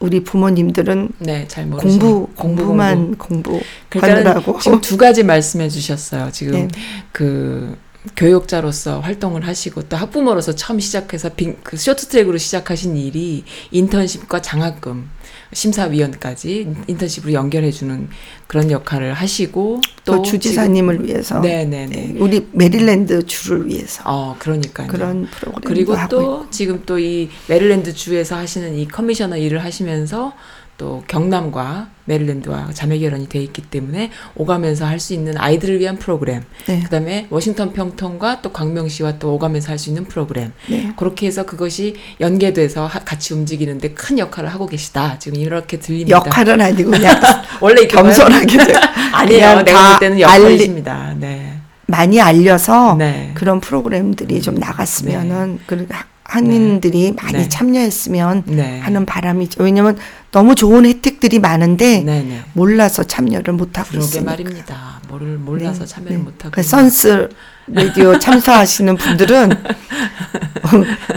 우리 부모님들은 네, 잘 모르시네. 공부 공부, 공부만 공부 그러니까 하느라고 지금 두 가지 말씀해 주셨어요. 지금 네. 그 교육자로서 활동을 하시고 또 학부모로서 처음 시작해서 빙, 그 쇼트트랙으로 시작하신 일이 인턴십과 장학금 심사위원까지 인턴십으로 연결해주는 그런 역할을 하시고 또 또 주지사님을 위해서 네네네. 네, 우리 메릴랜드 주를 위해서 어 그러니까요. 그런 프로그램도 그리고 또 있고. 지금 또 이 메릴랜드 주에서 하시는 이 commissioner 일을 하시면서 또 경남과 메릴랜드와 자매 결연이 돼 있기 때문에 오가면서 할 수 있는 아이들을 위한 프로그램, 네. 그다음에 워싱턴 평통과 또 광명시와 또 오가면서 할 수 있는 프로그램. 네. 그렇게 해서 그것이 연계돼서 하- 같이 움직이는데 큰 역할을 하고 계시다. 지금 이렇게 들립니다. 역할은 아니고 그냥 원래 겸손하게 좀 아니에요. 내가 다볼 때는 역할이십니다. 네. 많이 알려서 네. 그런 프로그램들이 좀 나갔으면은 그 한인들이 많이 네. 참여했으면 네. 하는 바람이죠. 왜냐면 너무 좋은 혜택들이 많은데 네네. 몰라서 참여를 못 하고 그러게 있으니까. 말입니다. 뭐를 몰라서 네, 참여를 네. 못 하고. 그 선스 라디오 참석하시는 분들은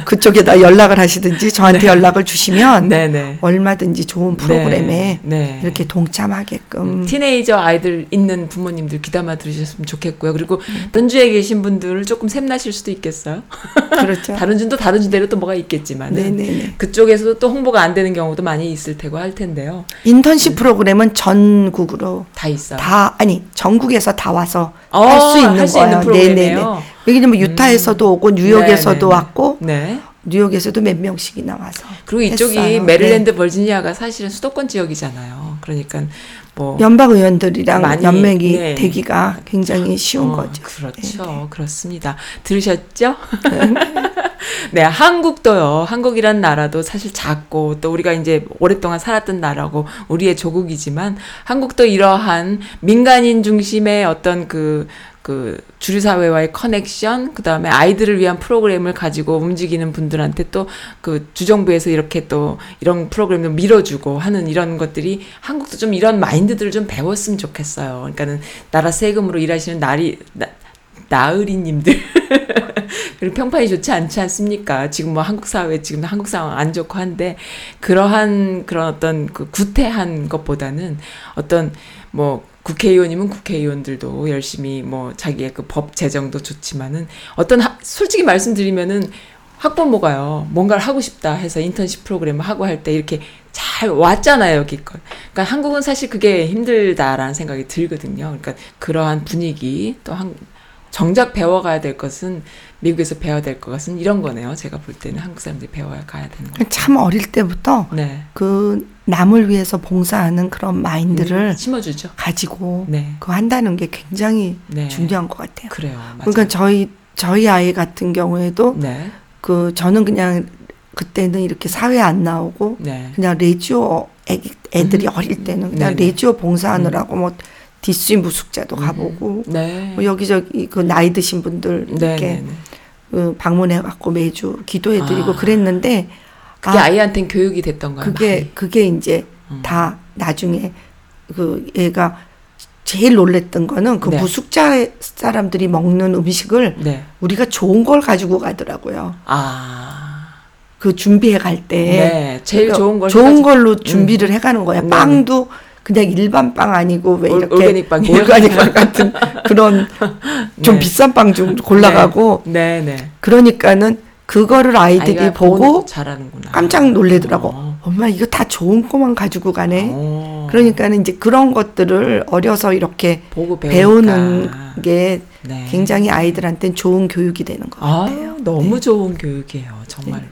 그쪽에다 연락을 하시든지 저한테 연락을 주시면 네네. 얼마든지 좋은 프로그램에 네, 네. 이렇게 동참하게끔 티네이저 아이들 있는 부모님들 귀담아 들으셨으면 좋겠고요. 그리고 다른 주에 계신 분들은 조금 샘나실 수도 있겠어요. 그렇죠. 다른 주도 다른 주대로 또 뭐가 있겠지만. 그쪽에서도 또 홍보가 안 되는 경우도 많이 있을 테고 할 텐데요. 인턴십 프로그램은 전국으로 다 있어요. 다 아니 전국에서 다 와서 어, 할수 있는 할수 거예요. 있는 프로그램이에요? 왜냐면 유타에서도 오고 뉴욕에서도 네, 네, 왔고 네. 뉴욕에서도 몇 명씩이나 와서 그리고 이쪽이 했어요. 네. 메릴랜드 버지니아가 사실은 수도권 지역이잖아요. 그러니까 뭐 연방 의원들이랑 많이, 연맹이 네. 되기가 굉장히 쉬운 어, 거죠. 그렇죠. 그렇습니다. 들으셨죠? 네, 한국도요. 한국이란 나라도 사실 작고 또 우리가 이제 오랫동안 살았던 나라고 우리의 조국이지만 한국도 이러한 민간인 중심의 어떤 그 그 주류 사회와의 커넥션, 그 다음에 아이들을 위한 프로그램을 가지고 움직이는 분들한테 또 그 주정부에서 이렇게 또 이런 프로그램을 밀어주고 하는 이런 것들이 한국도 좀 이런 마인드들을 좀 배웠으면 좋겠어요. 그러니까는 나라 세금으로 일하시는 나리 나, 나으리님들 그리고 평판이 좋지 않지 않습니까? 지금 뭐 한국 사회 지금 한국 상황 안 좋고 한데 그러한 그런 어떤 그 구태한 것보다는 어떤 뭐 국회의원이면 국회의원들도 열심히 뭐 자기의 그 법 제정도 좋지만은 어떤 하, 솔직히 말씀드리면은 학부모가요 뭔가를 하고 싶다 해서 인턴십 프로그램을 하고 할 때 이렇게 잘 왔잖아요 여기껏. 그러니까 한국은 사실 그게 힘들다라는 생각이 들거든요. 그러니까 그러한 분위기 또 한, 정작 배워가야 될 것은 미국에서 배워야 될 것은 이런 거네요. 제가 볼 때는 한국 사람들이 배워야 가야 되는 거. 참 어릴 때부터 네. 그 남을 위해서 봉사하는 그런 마인드를 음, 심어주죠. 가지고 네. 그거 한다는 게 굉장히 네. 중요한 것 같아요. 그래요. 맞아요. 그러니까 저희 저희 아이 같은 경우에도 네. 그 저는 그냥 그때는 이렇게 사회 안 나오고 네. 그냥 레지오 애기, 애들이 어릴 때는 그냥 네네. 레지오 봉사하느라고 뭐 DC 무숙자도 가보고 네. 뭐 여기저기 그 나이 드신 분들 네. 이렇게 네. 네. 그 방문해 갖고 매주 기도해 드리고 아. 그랬는데 그게 아, 아, 아이한테는 교육이 됐던가요? 그게 많이? 그게 이제 음. 다 나중에 그 얘가 제일 놀랬던 거는 그 네. 무숙자 사람들이 먹는 음식을 네. 우리가 좋은 걸 가지고 가더라고요. 아. 그 준비해 갈 때. 네. 제일 그러니까 좋은 걸 좋은 해가지고- 걸로 준비를 해가는 거야. 네. 빵도 그냥 일반 빵 아니고 왜 올- 이렇게 올가닉 빵이요? 올가닉 빵 같은 그런 좀 네. 비싼 빵 좀 골라가고 네. 네. 그러니까는 그거를 아이들이 보고. 깜짝 놀래더라고. 어. 엄마 이거 다 좋은 거만 가지고 가네. 어. 그러니까는 이제 그런 것들을 어려서 이렇게. 배우는 게 네. 굉장히 아이들한테는 좋은 교육이 되는 것 아, 같아요. 너무 네. 좋은 교육이에요, 정말로.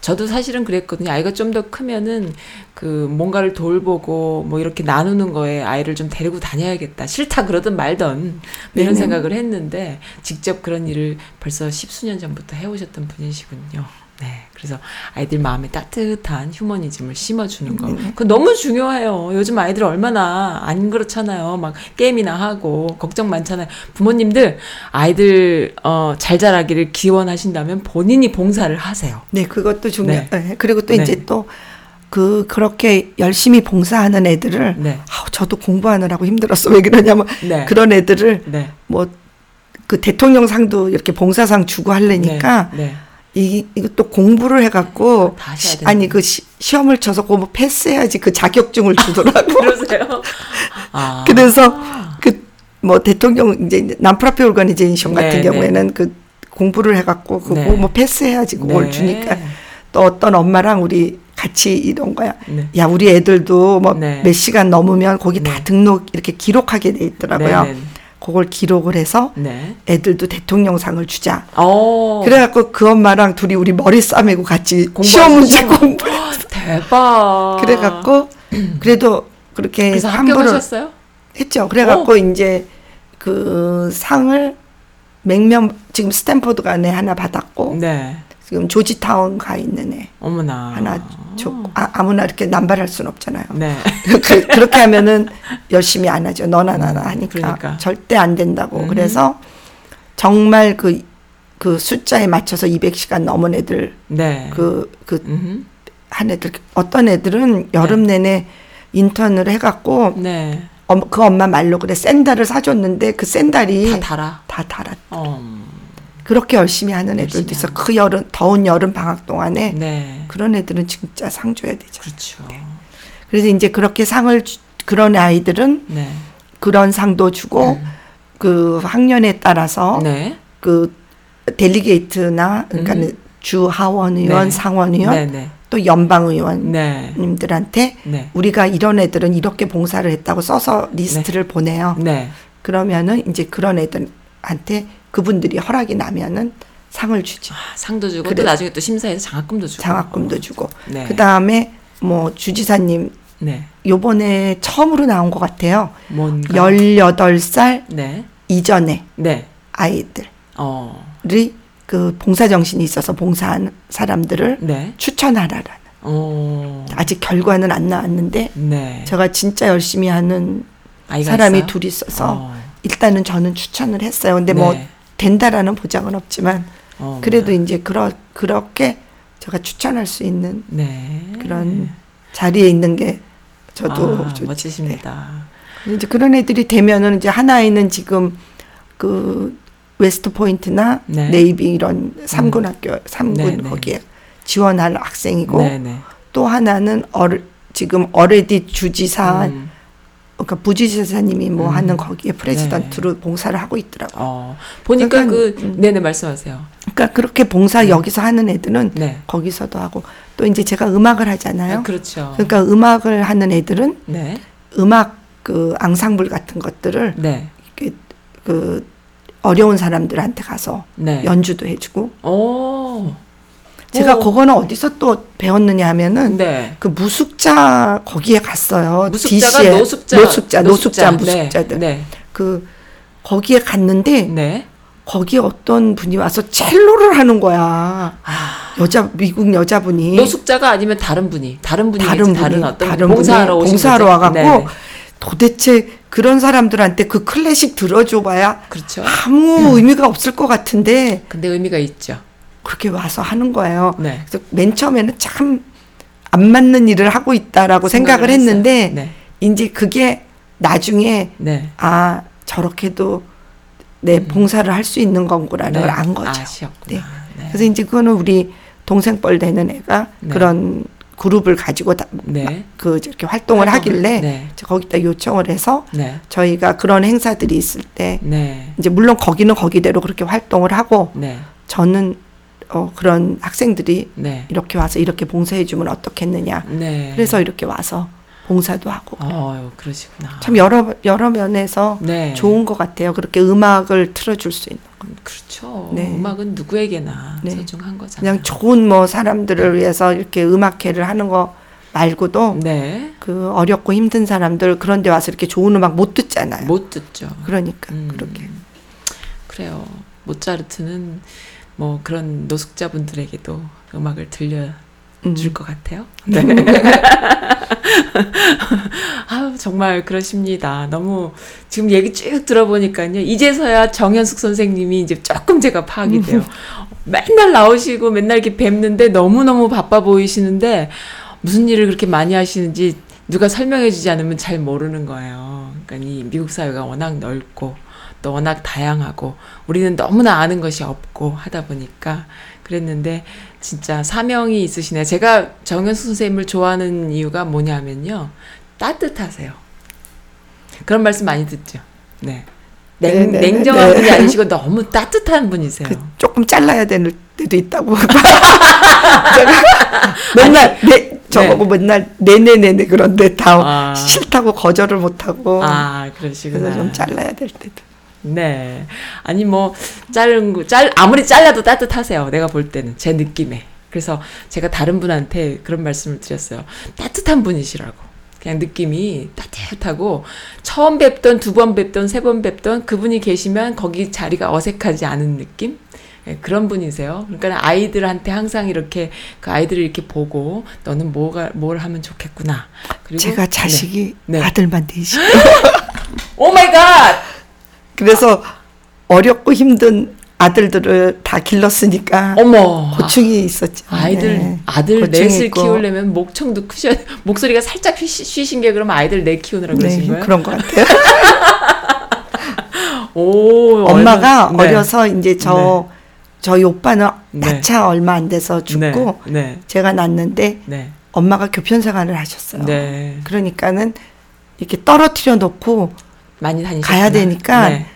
저도 사실은 그랬거든요. 아이가 좀 더 크면은 그 뭔가를 돌보고 뭐 이렇게 나누는 거에 아이를 좀 데리고 다녀야겠다. 싫다 그러든 말든 이런 네네. 생각을 했는데 직접 그런 일을 벌써 십수년 전부터 해오셨던 분이시군요. 네, 그래서 아이들 마음에 따뜻한 휴머니즘을 심어주는 거. 그거 너무 중요해요. 요즘 아이들 얼마나 안 그렇잖아요. 막 게임이나 하고 걱정 많잖아요. 부모님들 아이들 어, 잘 자라기를 기원하신다면 본인이 봉사를 하세요. 네, 그것도 중요. 네. 네. 그리고 또 네. 이제 또 그 그렇게 열심히 봉사하는 애들을 네. 아우, 저도 공부하느라고 힘들었어. 왜 그러냐면 네. 그런 애들을 네. 뭐그 대통령상도 이렇게 봉사상 주고 하려니까 네. 이 이것도 공부를 해갖고 시- 아니 그 시, 시험을 쳐서 그거 뭐 패스해야지 그 자격증을 주더라고. 그러세요? 아. 그래서 그 뭐 대통령 이제 남프라피 오르가니제이션 네, 같은 네. 경우에는 그 공부를 해갖고 그거 네. 뭐 패스해야지 그걸 네. 주니까 또 어떤 엄마랑 우리 같이 이런 거야. 네. 야 우리 애들도 뭐몇 네. 시간 넘으면 거기 다 네. 등록 이렇게 기록하게 돼 있더라고요. 그걸 기록을 해서 네. 애들도 대통령상을 주자. 어. 그래갖고 그 엄마랑 둘이 우리 머리 싸매고 같이? 시험 문제 공부. 대박. 그래갖고 그래도 그렇게 함부로? 했죠. 그래갖고 이제 그 상을 몇 명 지금 스탠포드 간 애 하나 받았고 네. 지금 조지타운 가 있는 애 어머나. 하나 줬고 아, 아무나 이렇게 남발할 수는 없잖아요. 네. 그, 그렇게 하면은 열심히 안 하죠. 너나 나나 하니까 그러니까. 절대 안 된다고. 음. 그래서 정말 그, 그 숫자에 맞춰서 200시간 넘은 애들 네. 그, 그, 음흠. 한 애들, 어떤 애들은 여름 내내 인턴을 해갖고 네. 엄- 그 엄마 말로 그래 샌달을 사줬는데 그 샌달이 다 달아. 다 달았. 어. 그렇게 열심히 하는 애들도 있어. 하는 그 여름 더운 여름 방학 동안에 네. 그런 애들은 진짜 상 줘야 되죠. 그렇죠. 그래서 이제 그렇게 상을 주- 그런 아이들은 네. 그런 상도 주고 그 학년에 따라서 음. 네. 그 delegate나 그러니까 음. 주 하원 의원, 네. 상원 의원, 네, 네. 또 연방 의원 네. 님들한테 네. 우리가 이런 애들은 이렇게 봉사를 했다고 써서 리스트를 보내요. 네. 그러면은 이제 그런 애들한테 그분들이 허락이 나면은 상을 주지. 아, 상도 주고 그래. 또 나중에 또 심사해서 장학금도 주고. 장학금도 주고. 네. 그 다음에 뭐 주지사님 네. 요번에 처음으로 나온 것 같아요. 뭔가 18살 네. 이전에 네. 아이들이 어. 그 봉사 정신이 있어서 봉사하는 사람들을 네. 추천하라라는. 어. 아직 결과는 안 나왔는데 네. 제가 진짜 열심히 하는 사람이 있어요? 둘이 있어서 어. 일단은 저는 추천을 했어요. 근데 뭐 네. 된다라는 보장은 없지만 어, 그래도 이제 그러, 그렇게 제가 추천할 수 있는 네. 그런 자리에 있는 게 저도 아, 좋- 멋지십니다. 네. 이제 그런 애들이 되면은 이제 한 애는 지금 그 웨스트 포인트나 네. 네이비 이런 삼군 학교 삼군 네, 네. 거기에 지원할 학생이고 네, 네. 또 하나는 어르, 지금 already 주지사 음. 그러니까 부지사님이 뭐 음. 하는 거기에 president로 봉사를 하고 있더라고. 요 어. 보니까 약간, 그 음. 네네 말씀하세요. 그러니까 그렇게 봉사 여기서 하는 애들은 네. 거기서도 하고 또 이제 제가 음악을 하잖아요. 아, 그렇죠. 그러니까 음악을 하는 애들은 네. 음악 그 앙상블 같은 것들을 네. 이렇게 그 어려운 사람들한테 가서 네. 연주도 해주고 오. 제가 오. 그거는 어디서 또 배웠느냐 하면은 네. 그 무숙자 거기에 갔어요. 무숙자가 DC에. 노숙자. 노숙자, 노숙자, 네. 무숙자들. 네. 그 거기에 갔는데 네. 거기에 어떤 분이 와서 첼로를 하는 거야. 여자 미국 여자분이 아. 노숙자가 아니면 다른 분이 다른 분이 다른 분이 다른 어떤 다른 봉사하러 분이 오신 봉사하러 거죠? 와갖고 네. 도대체 그런 사람들한테 그 클래식 들어줘봐야 그렇죠. 아무 의미가 없을 것 같은데 근데 의미가 있죠. 그렇게 와서 하는 거예요. 네. 그래서 맨 처음에는 참 안 맞는 일을 하고 있다라고 생각을. 했는데 네. 이제 그게 나중에 네. 아 저렇게도 내 봉사를 할 수 있는 건구라는 걸안 거죠. 음. 아시었구나. 네. 그래서 이제 그거는 우리 동생뻘 되는 애가 네. 그런 그룹을 가지고 다, 네. 그 이렇게 활동을 하길래 네. 거기다 요청을 해서 네. 저희가 그런 행사들이 있을 때 네. 이제 물론 거기는 거기대로 그렇게 활동을 하고 네. 저는 어 그런 학생들이 네. 이렇게 와서 이렇게 봉사해 주면 어떻겠느냐. 네. 그래서 이렇게 와서 봉사도 하고 어, 그러시구나. 참 여러 여러 면에서 네. 좋은 것 같아요. 그렇게 음악을 틀어줄 수 있는. 그렇죠. 네. 음악은 누구에게나 네. 소중한 거잖아요. 그냥 좋은 뭐 사람들을 위해서 이렇게 음악회를 하는 거 말고도 네. 그 어렵고 힘든 사람들 그런 데 와서 이렇게 좋은 음악 못 듣잖아요. 못 듣죠. 그러니까 음. 그렇게. 그래요. 모차르트는 뭐 그런 노숙자분들에게도 음악을 들려 음. 줄것 같아요. 네. 아 정말 그러십니다. 너무 지금 얘기 쭉 들어보니까요. 이제서야 정현숙 선생님이 이제 조금 제가 파악이 돼요. 맨날 나오시고 맨날 이렇게 뵙는데 너무너무 바빠 보이시는데 무슨 일을 그렇게 많이 하시는지 누가 설명해 주지 않으면 잘 모르는 거예요. 그러니까 이 미국 사회가 워낙 넓고 또 워낙 다양하고 우리는 너무나 아는 것이 없고 하다 보니까 그랬는데 진짜 사명이 있으시네요. 제가 정현수 선생님을 좋아하는 이유가 뭐냐면요. 따뜻하세요. 그런 말씀 많이 듣죠. 네. 냉, 네, 네, 네, 냉정한 네. 분이 아니시고 너무 따뜻한 분이세요. 그 조금 잘라야 되는 때도 있다고. 제가 맨날 네 저보고 맨날 네네네네 그런데 다 아. 싫다고 거절을 못하고 아, 그러시구나. 그래서 좀 잘라야 될 때도. 네. 아니 뭐 자른 거- 짤 아무리 잘라도 따뜻하세요. 내가 볼 때는 제 느낌에. 그래서 제가 다른 분한테 그런 말씀을 드렸어요. 따뜻한 분이시라고. 그냥 느낌이 따뜻하고 처음 뵙던 두 번 뵙던 세 번 뵙던 그분이 계시면 거기 자리가 어색하지 않은 느낌? 예, 그런 분이세요. 그러니까 아이들한테 항상 이렇게 그 아이들을 이렇게 보고 너는 뭐가 뭘 하면 좋겠구나. 그리고 제가 자식이 네. 네. 아들만 넷이. Oh my God. 그래서 어렵고 힘든 아들들을 다 길렀으니까 어머. 고충이 있었죠. 아이들 네. 아들 넷을 있고. 키우려면 목청도 크셔 목소리가 살짝 쉬, 쉬신 게 그러면 아이들 넷 키우느라 그러신 네, 거예요? 그런 것 같아요. 오 엄마가 얼마- 네. 어려서 이제 저 저희 오빠는 네. 낳자 얼마 안 돼서 죽고 네, 네, 제가 낳는데 네, 엄마가 교편 생활을 하셨어요. 네. 그러니까는 이렇게 떨어뜨려 놓고 많이 다니셨구나. 가야 되니까 네,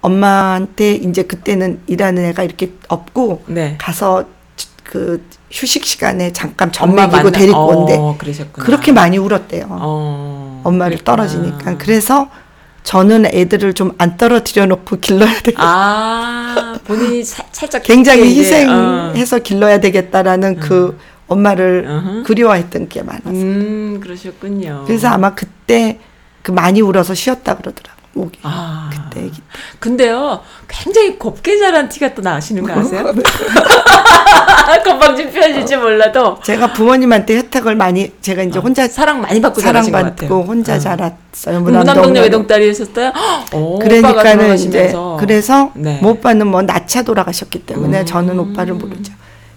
엄마한테 이제 그때는 일하는 애가 이렇게 없고 네. 가서 그 휴식 시간에 잠깐 만나- 데리고 어, 온대. 그러셨구나. 그렇게 많이 울었대요. 어, 엄마를 그랬구나. 떨어지니까. 그래서 저는 애들을 좀 안 떨어뜨려 놓고 길러야 되겠다. 아 본인이 사- 살짝 굉장히 이제, 어. 희생해서 길러야 되겠다라는 그 엄마를 어허. 그리워했던 게 많았어요. 음 그러셨군요. 그래서 아마 그때 그 많이 울어서 쉬었다 그러더라고. 목이. 아 그때 애기 근데요, 굉장히 곱게 자란 티가 또 나시는 거 아세요? 네. 건방진 표현일지 몰라도 제가 부모님한테 혜택을 많이 제가 이제 혼자 사랑 많이 받고 같아요. 사랑 받고 혼자 어. 자랐어요. 무남동네 외동딸이 했었어요. 오, 오빠가 그러니까는 이제. 그래서 네. 뭐 오빠는 뭐 낳자 돌아가셨기 때문에 음. 저는 오빠를 모르죠.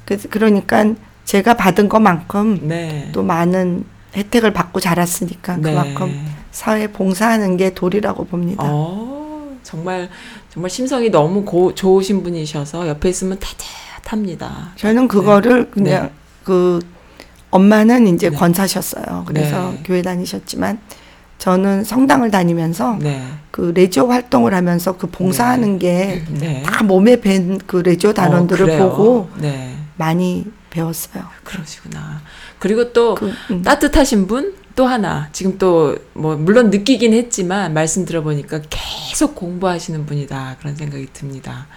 그래서 그러니까 제가 받은 것만큼 네. 또 많은 혜택을 받고 자랐으니까 네. 그만큼 사회 봉사하는 게 도리라고 봅니다. 어, 정말 정말 심성이 너무 고, 좋으신 분이셔서 옆에 있으면 따뜻합니다. 저는 그거를 그냥 네. 그 엄마는 이제 네. 권사셨어요. 그래서 네. 교회 다니셨지만 저는 성당을 다니면서 네. 그 레지오 활동을 하면서 그 봉사하는 게 네. 다 몸에 밴 그 레지오 단원들을 어? 보고 네. 많이 배웠어요. 그러시구나. 그리고 또 그, 음. 따뜻하신 분 또 하나 지금 또 뭐 물론 느끼긴 했지만 말씀 들어보니까 계속 공부하시는 분이다 그런 생각이 듭니다.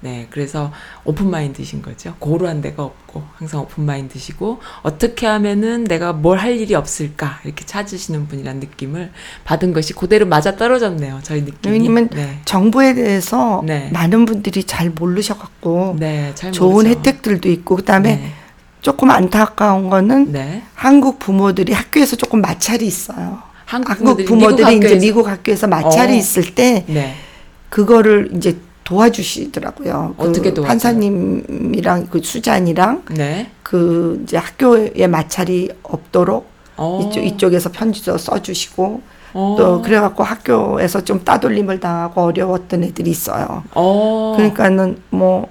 네, 그래서 open mind신 거죠. 고루한 데가 없고 항상 open mind시고 어떻게 하면은 내가 뭘 할 일이 없을까 이렇게 찾으시는 분이란 느낌을 받은 것이 그대로 맞아 떨어졌네요. 저희 느낌이. 왜냐면 네, 정부에 대해서 네. 많은 분들이 잘 모르셔 갖고 네, 잘 좋은. 혜택들도 있고 그다음에 네, 조금 안타까운 거는 네. 한국 부모들이 학교에서 조금 마찰이 있어요. 한국 부모들이 부모들이 미국 이제 미국 학교에서 마찰이 어. 있을 때 네, 그거를 이제 도와주시더라고요. 그 어떻게 도와줘요? 판사님이랑 그 수잔이랑 네. 그 이제 학교에 마찰이 없도록 어. 이쪽 이쪽에서 편지도 써주시고 어. 또 그래갖고 학교에서 좀 따돌림을 당하고 어려웠던 애들이 있어요. 어. 그러니까는 뭐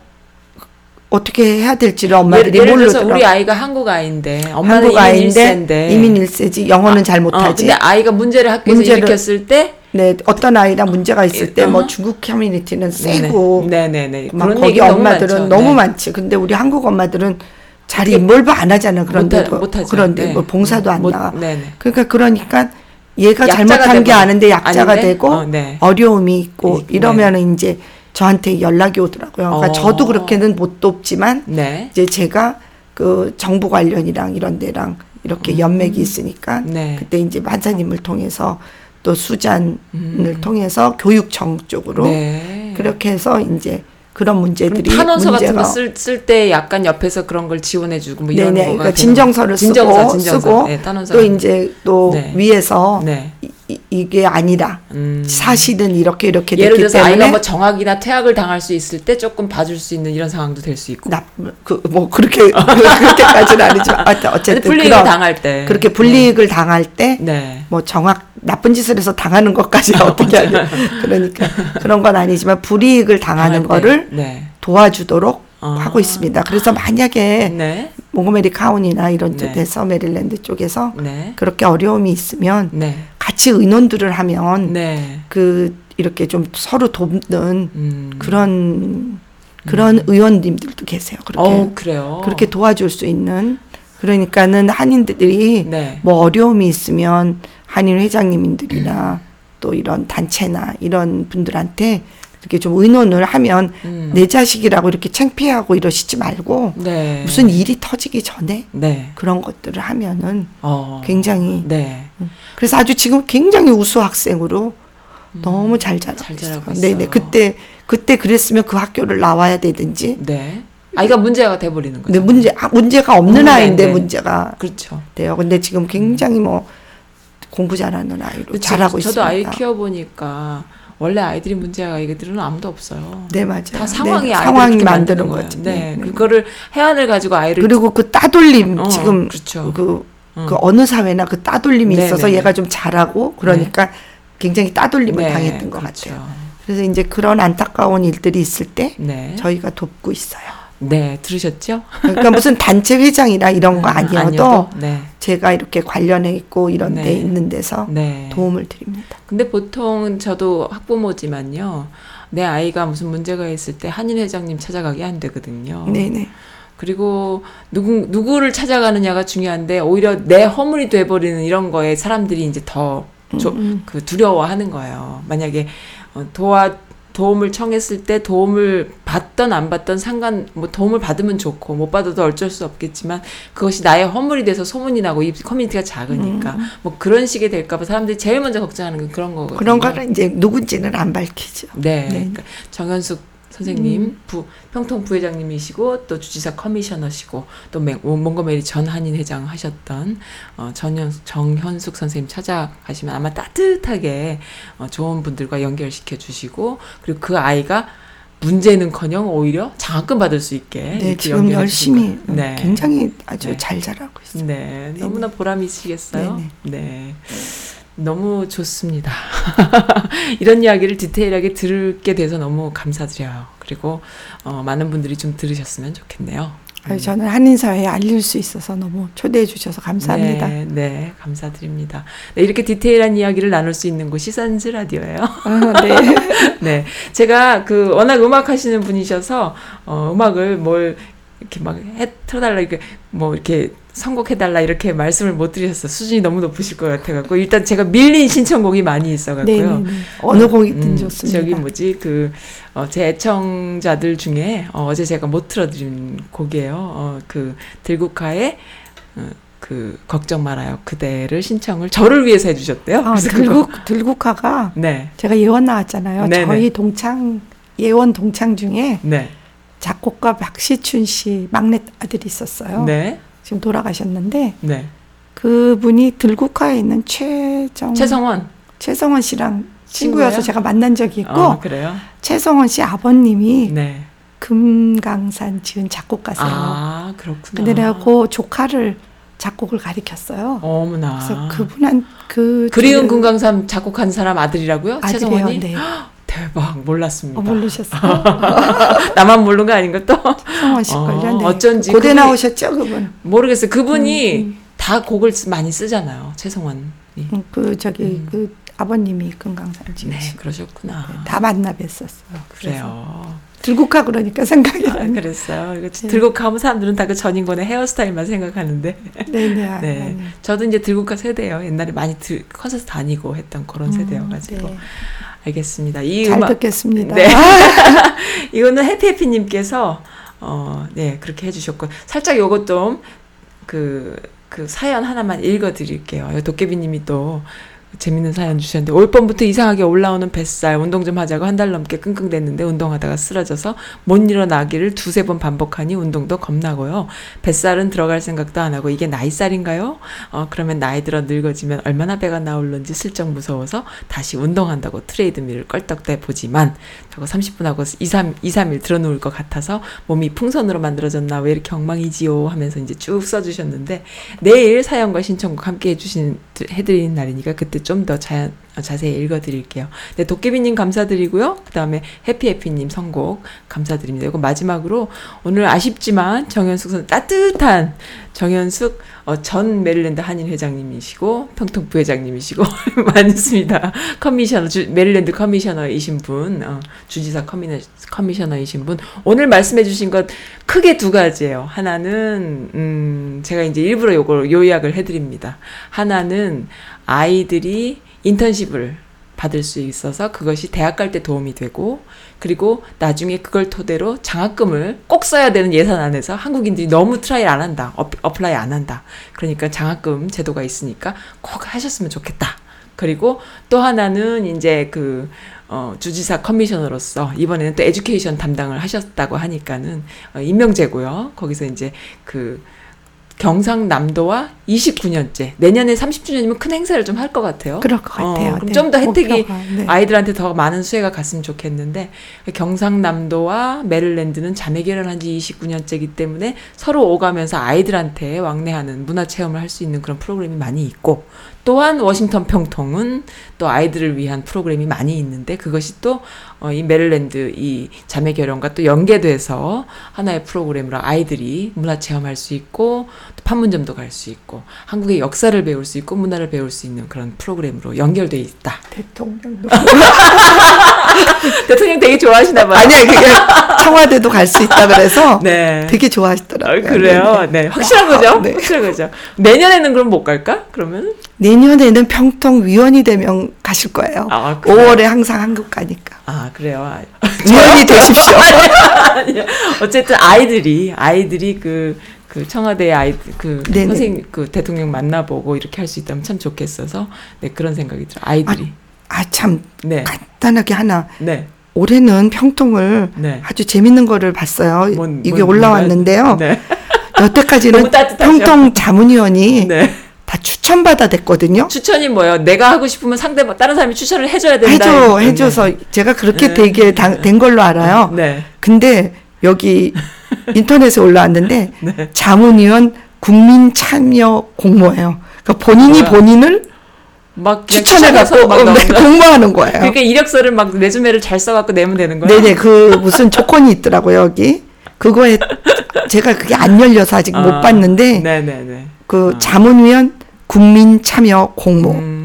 어떻게 해야 될지를 예를, 엄마들이 예를 들어서 모르더라고. 우리 아이가 한국 아이인데 엄마는 한국 이민 일세인데 이민 일세지 영어는 잘 어, 못하지. 근데 아이가 문제를 학교에서 문제를- 일으켰을 때 네 어떤 아이랑 문제가 있을 때뭐 어허. 중국 커뮤니티는 세고 네네네 막 그런 거기 얘기 너무 엄마들은 많죠. 너무 네. 많지. 근데 우리 한국 엄마들은 잘 그게 인볼브 안 하잖아. 그런데 못하- 못하죠. 그런데 네. 뭐 봉사도 안 못- 나가. 네네. 그러니까 그러니까 얘가 잘못한 게 되고- 아는데 약자가 아닌데? 되고 어, 네. 어려움이 있고 이러면은 이제 저한테 연락이 오더라고요. 그러니까 어. 저도 그렇게는 못 돕지만 네. 이제 제가 그 정부 관련이랑 이런 데랑 이렇게 연맥이 있으니까 음. 네. 그때 이제 만사님을 통해서 또 수잔을 음. 통해서 교육청 쪽으로 네. 그렇게 해서 이제 그런 문제들이 탄원서 같은 문제가 거쓸때 약간 옆에서 그런 걸 지원해주고 뭐 이런 네네 거가 그러니까 진정서를 진정서, 쓰고 진정서. 쓰고 네. 또 이제 또 네. 위에서 네. 이, 이게 아니라 음. 사실은 이렇게 이렇게 예를 들어서 때문에 아이가 뭐 정학이나 퇴학을 당할 수 있을 때 조금 봐줄 수 있는 이런 상황도 될 수 있고. 나그뭐 그렇게 그렇게까지는 아니지만 근데 어쨌든 불이익을 그런 당할 때 그렇게 불이익을 당할 때 네. 뭐 정확 나쁜 짓을 해서 당하는 것까지 어떻게 하냐 그러니까 그런 건 아니지만 불이익을 당하는. 거를 네. 도와주도록 아. 하고 있습니다. 그래서 만약에 네. 몽고메리 카운티나 이런 네. 쪽에서 메릴랜드 쪽에서 네. 그렇게 어려움이 있으면 네. 같이 의논들을 하면 네. 그 이렇게 좀 서로 돕는 음. 그런 그런 의원님들도 계세요. 그렇게 어, 그래요. 그렇게 도와줄 수 있는 그러니까는 한인들이 네. 뭐 어려움이 있으면 한인 회장님들이나 또 이런 단체나 이런 분들한테 이렇게 좀 의논을 하면 음. 내 자식이라고 이렇게 창피하고 이러시지 말고 네. 무슨 일이 터지기 전에 네. 그런 것들을 하면은 어. 굉장히 네. 그래서 아주 지금 굉장히 우수 학생으로 너무 잘 자라고 잘. 자라고 네네 있어요. 그때 그때 그랬으면 그 학교를 나와야 되든지. 네. 아이가 문제가 돼 버리는 거죠. 근데 문제 아, 문제가 없는 없는 아이인데 아이인데. 문제가 그렇죠. 돼요. 근데 지금 굉장히 뭐 공부 잘하는 아이로 근데 잘하고 저, 있습니다. 저도 아이 키워 보니까 원래 아이들이 문제가 아이들은 아무도 없어요. 네 맞아요. 다 상황이 네, 상황이 만드는. 거죠. 네. 그거를 해안을 가지고 아이를 그리고 그 따돌림 어, 지금 그렇죠. 그, 음. 그 어느 사회나 그 따돌림이 네, 있어서 네, 얘가 네. 좀 잘하고 그러니까 굉장히 따돌림을 네, 당했던 것 그렇죠. 같아요. 그래서 이제 그런 안타까운 일들이 있을 때 네. 저희가 돕고 있어요. 네, 들으셨죠? 그러니까 무슨 단체 회장이나 이런 거 아니어도 네. 제가 이렇게 관련해 있고 이런 데 네. 있는 데서 네. 도움을 드립니다. 근데 보통 저도 학부모지만요. 내 아이가 무슨 문제가 있을 때 한인 회장님 찾아가기 안 되거든요. 네 네. 그리고 누구 누구를 찾아가느냐가 중요한데 오히려 내 허물이 돼 버리는 이런 거에 사람들이 이제 더 조, 음, 그 두려워하는 거예요. 만약에 어, 도와 도움을 청했을 때 도움을 받던 안 받던 상관 뭐 도움을 받으면 좋고 못 받아도 어쩔 수 없겠지만 그것이 나의 허물이 돼서 소문이 나고 이 커뮤니티가 작으니까 뭐 그런 식이 될까 봐 사람들이 제일 먼저 걱정하는 건 그런 거거든요. 음. 그런 거는 이제 누군지는 안 밝히죠. 네. 네. 그러니까 정현숙 선생님, 음. 부, 평통 부회장님이시고 또 주지사 커미셔너시고 또 맹- 몽고메리 전 한인 회장 하셨던 어, 전현, 정현숙 선생님 찾아가시면 아마 따뜻하게 어, 좋은 분들과 연결시켜 주시고 그리고 그 아이가 문제는커녕 오히려 장학금 받을 수 있게 네, 지금 열심히. 네. 굉장히 아주 네. 잘 자라고 있어요. 네, 너무나 보람이시겠어요. 네. 너무 좋습니다. 이런 이야기를 디테일하게 들게 돼서 너무 감사드려요. 그리고 어, 많은 분들이 좀 들으셨으면 좋겠네요. 아유, 저는 한인 사회에 알릴 수 있어서 너무 초대해 주셔서 감사합니다. 네, 네, 감사드립니다. 네, 이렇게 디테일한 이야기를 나눌 수 있는 곳이 선즈 라디오예요. 아, 네. 네, 제가 그 워낙 음악 하시는 분이셔서 어, 음악을 뭘 이렇게 막 해, 틀어달라 이렇게 뭐 이렇게 선곡해달라 이렇게 말씀을 못 드리셨어. 수준이 너무 높으실 것 같아갖고 일단 제가 밀린 신청곡이 많이 네, 있어갖고요. 네, 네. 어느 곡이든 음, 좋습니다. 저기 뭐지 그 어, 제 애청자들 중에 어, 어제 제가 못 틀어드린 곡이에요. 어, 그 들국화의 어, 그 걱정 말아요 그대를 신청을 저를 위해서 해주셨대요. 아, 그래서 그거- 들국 들국화가 네, 제가 예원 나왔잖아요. 네네. 저희 동창 예원 동창 중에 네, 작곡가 박시춘 씨 막내 아들이 있었어요. 네, 지금 돌아가셨는데 네. 그분이 들국화에 있는 최정 최성원 최성원 씨랑 친구예요? 친구여서 제가 만난 적이 있고 어, 그래요? 최성원 씨 아버님이 네. 금강산 지은 작곡가세요. 아 그렇구나. 근데 내가 그 조카를 작곡을 가르쳤어요. 어머나. 그래서 그분한 그 그리운 저를 금강산 작곡한 사람 아들이라고요? 아들이에요. 최성원이? 네. 대박 몰랐습니다. 어, 모르셨어요? 나만 모르는 거 아닌가 또? 성원 씨걸요. 어, 네. 어쩐지 고대 그분이- 나오셨죠, 그분. 모르겠어요. 그분이 음, 다 곡을 쓰- 많이 쓰잖아요. 최성원이. 음, 그 저기 음. 그 아버님이 금강산 네, 그러셨구나. 다 만나 뵀었어요. 그래서 그래요. 들국화 그러니까 생각이 아. 그랬어요. 네. 가면 사람들은 다 그 전인권의 헤어스타일만 생각하는데. 네네. 아, 네. 네. 저도 이제 들국화 세대예요. 옛날에 많이 들, 콘서트 다니고 했던 그런 세대여가지고. 네. 알겠습니다. 이 잘 음악 듣겠습니다. 네. 이거는 해피해피님께서 어, 네 그렇게 해주셨고 살짝 요것 좀그 그 사연 하나만 읽어드릴게요. 도깨비님이 또 재밌는 사연 주셨는데 올 봄부터 이상하게 올라오는 뱃살 운동 좀 하자고 한 달 넘게 끙끙댔는데 운동하다가 쓰러져서 못 일어나기를 두세 번 반복하니 운동도 겁나고요. 뱃살은 들어갈 생각도 안 하고 이게 나이살인가요? 어 그러면 나이 들어 늙어지면 얼마나 배가 나올런지 슬쩍 무서워서 다시 운동한다고 트레이드밀을 껄떡대 보지만 저거 30분 하고 2, 3, 2, 3일 들어놓을 것 같아서 몸이 풍선으로 만들어졌나 왜 이렇게 엉망이지요 하면서 이제 쭉 써주셨는데 내일 사연과 신청곡 함께 해주신 해드리는 날이니까 그때 좀 더 자세히 읽어드릴게요. 네, 도깨비님 감사드리고요. 그 다음에 해피해피님 선곡 감사드립니다. 이거 마지막으로 오늘 아쉽지만 정현숙 선 따뜻한 정현숙 어, 전 메릴랜드 한인 회장님이시고 평통 부회장님이시고 많습니다. 커미셔너 주, 메릴랜드 커미셔너이신 분, 어, 주지사 커미셔너, 커미셔너이신 분 오늘 말씀해주신 것 크게 두 가지예요. 하나는 음, 제가 이제 일부러 요걸 요약을 해드립니다. 하나는 아이들이 인턴십을 받을 수 있어서 그것이 대학 갈 때 도움이 되고 그리고 나중에 그걸 토대로 장학금을 꼭 써야 되는 예산 안에서 한국인들이 너무 try 안 한다. 어, apply 안 한다. 그러니까 장학금 제도가 있으니까 꼭 하셨으면 좋겠다. 그리고 또 하나는 이제 그 어, 주지사 커미셔너로서 이번에는 또 에듀케이션 담당을 하셨다고 하니까는 어, 임명제고요. 거기서 이제 그 경상남도와 29년째 내년에 30주년이면 큰 행사를 좀 할 것 같아요. 그럴 것 같아요. 그럼 네. 좀 더 혜택이 목표가, 네. 아이들한테 더 많은 수혜가 갔으면 좋겠는데 경상남도와 메릴랜드는 자매 결혼 한 지 29년째이기 때문에 서로 오가면서 아이들한테 왕래하는 문화 체험을 할 수 있는 그런 프로그램이 많이 있고 또한 워싱턴 평통은 또 아이들을 위한 프로그램이 많이 있는데 그것이 또 어, 이 메릴랜드 이 자매 결혼과 또 연계돼서 하나의 프로그램으로 아이들이 문화 체험할 수 있고 또 판문점도 갈 수 있고 한국의 역사를 배울 수 있고 문화를 배울 수 있는 그런 프로그램으로 연결돼 있다. 대통령도 대통령 되게 좋아하시나 봐요. 아니야 그게 청와대도 갈 수 있다 그래서 네. 되게 좋아하시더라고요. 어, 그래요. 네. 확실한 거죠? 네. 확실한 거죠. 내년에는 그럼 못 갈까? 그러면? 내년에는 평통 위원이 되면 가실 거예요. 아, 그래요? 5월에 항상 한국 가니까 아, 그래요. 아, 위원이 되십시오. 어쨌든 아이들이, 아이들이 그, 그 청와대 아이, 그 네네. 선생님, 그 대통령 만나보고 이렇게 할 수 있다면 참 좋겠어서, 네, 그런 생각이 들어요. 아이들이. 아참 네. 간단하게 하나 네. 올해는 평통을 네. 아주 재밌는 거를 봤어요. 뭔- 이게 뭔- 올라왔는데요. 네. 여태까지는? 평통 자문위원이 네. 다 추천받아 됐거든요. 추천이 뭐예요? 내가 하고 싶으면 상대, 다른 사람이 추천을 해줘야 된다. 해줘 네. 해줘서 제가 그렇게 네. 되게 당- 된 걸로 알아요. 네. 근데 여기 인터넷에 올라왔는데 네. 자문위원 국민 참여 공모예요. 그러니까 본인이 뭐야? 본인을 막 그냥 추천해 갖고 추천해서 막 나오는 거야. 공모하는 거예요. 그러니까 이력서를 막 레주메를 잘 써갖고 내면 되는 거야. 네네 그 무슨 조건이 있더라고요 여기 그거에 제가 그게 안 열려서 아직 아, 못 봤는데 네네네. 그 아. 자문위원 국민 참여 공모 음,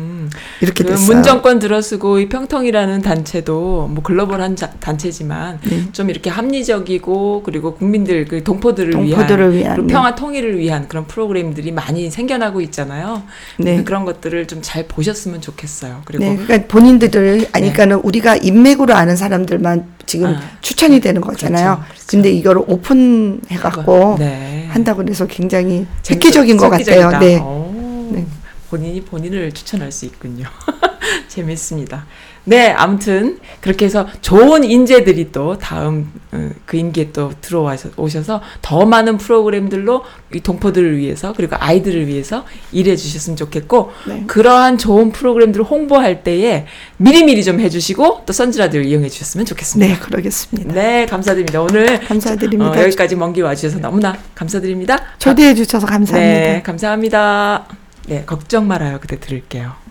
이렇게 그 됐어요. 문정권 들어쓰고 이 평통이라는 단체도 뭐 글로벌한 자- 단체지만 네. 좀 이렇게 합리적이고 그리고 국민들 그 동포들을, 동포들을 위한, 그리고 네. 평화 통일을 위한 그런 프로그램들이 많이 생겨나고 있잖아요. 네. 그런 것들을 좀 잘 보셨으면 좋겠어요. 그리고 네, 그러니까 본인들을 아니까는 우리가 인맥으로 아는 사람들만 지금 아, 추천이 되는 거잖아요. 그렇죠, 그렇죠. 근데 이걸 오픈해 갖고 네. 한다고 그래서 굉장히 획기적인 것. 같아요. 네. 오, 네. 본인이 본인을 추천할 수 있군요. 재밌습니다. 네, 아무튼 그렇게 해서 좋은 인재들이 또 다음 어, 그 임기에 또 들어오셔서 더 많은 프로그램들로 이 동포들을 위해서 그리고 아이들을 위해서 일해 주셨으면 좋겠고 네. 그러한 좋은 프로그램들을 홍보할 때에 미리미리 좀 해주시고 또 선지라디오를 이용해 주셨으면 좋겠습니다. 네, 그러겠습니다. 네, 감사드립니다. 오늘 감사드립니다. 어, 여기까지 먼 길 와주셔서 너무나 감사드립니다. 초대해 주셔서 감사합니다. 네, 감사합니다. 네, 걱정 말아요. 그때 들을게요.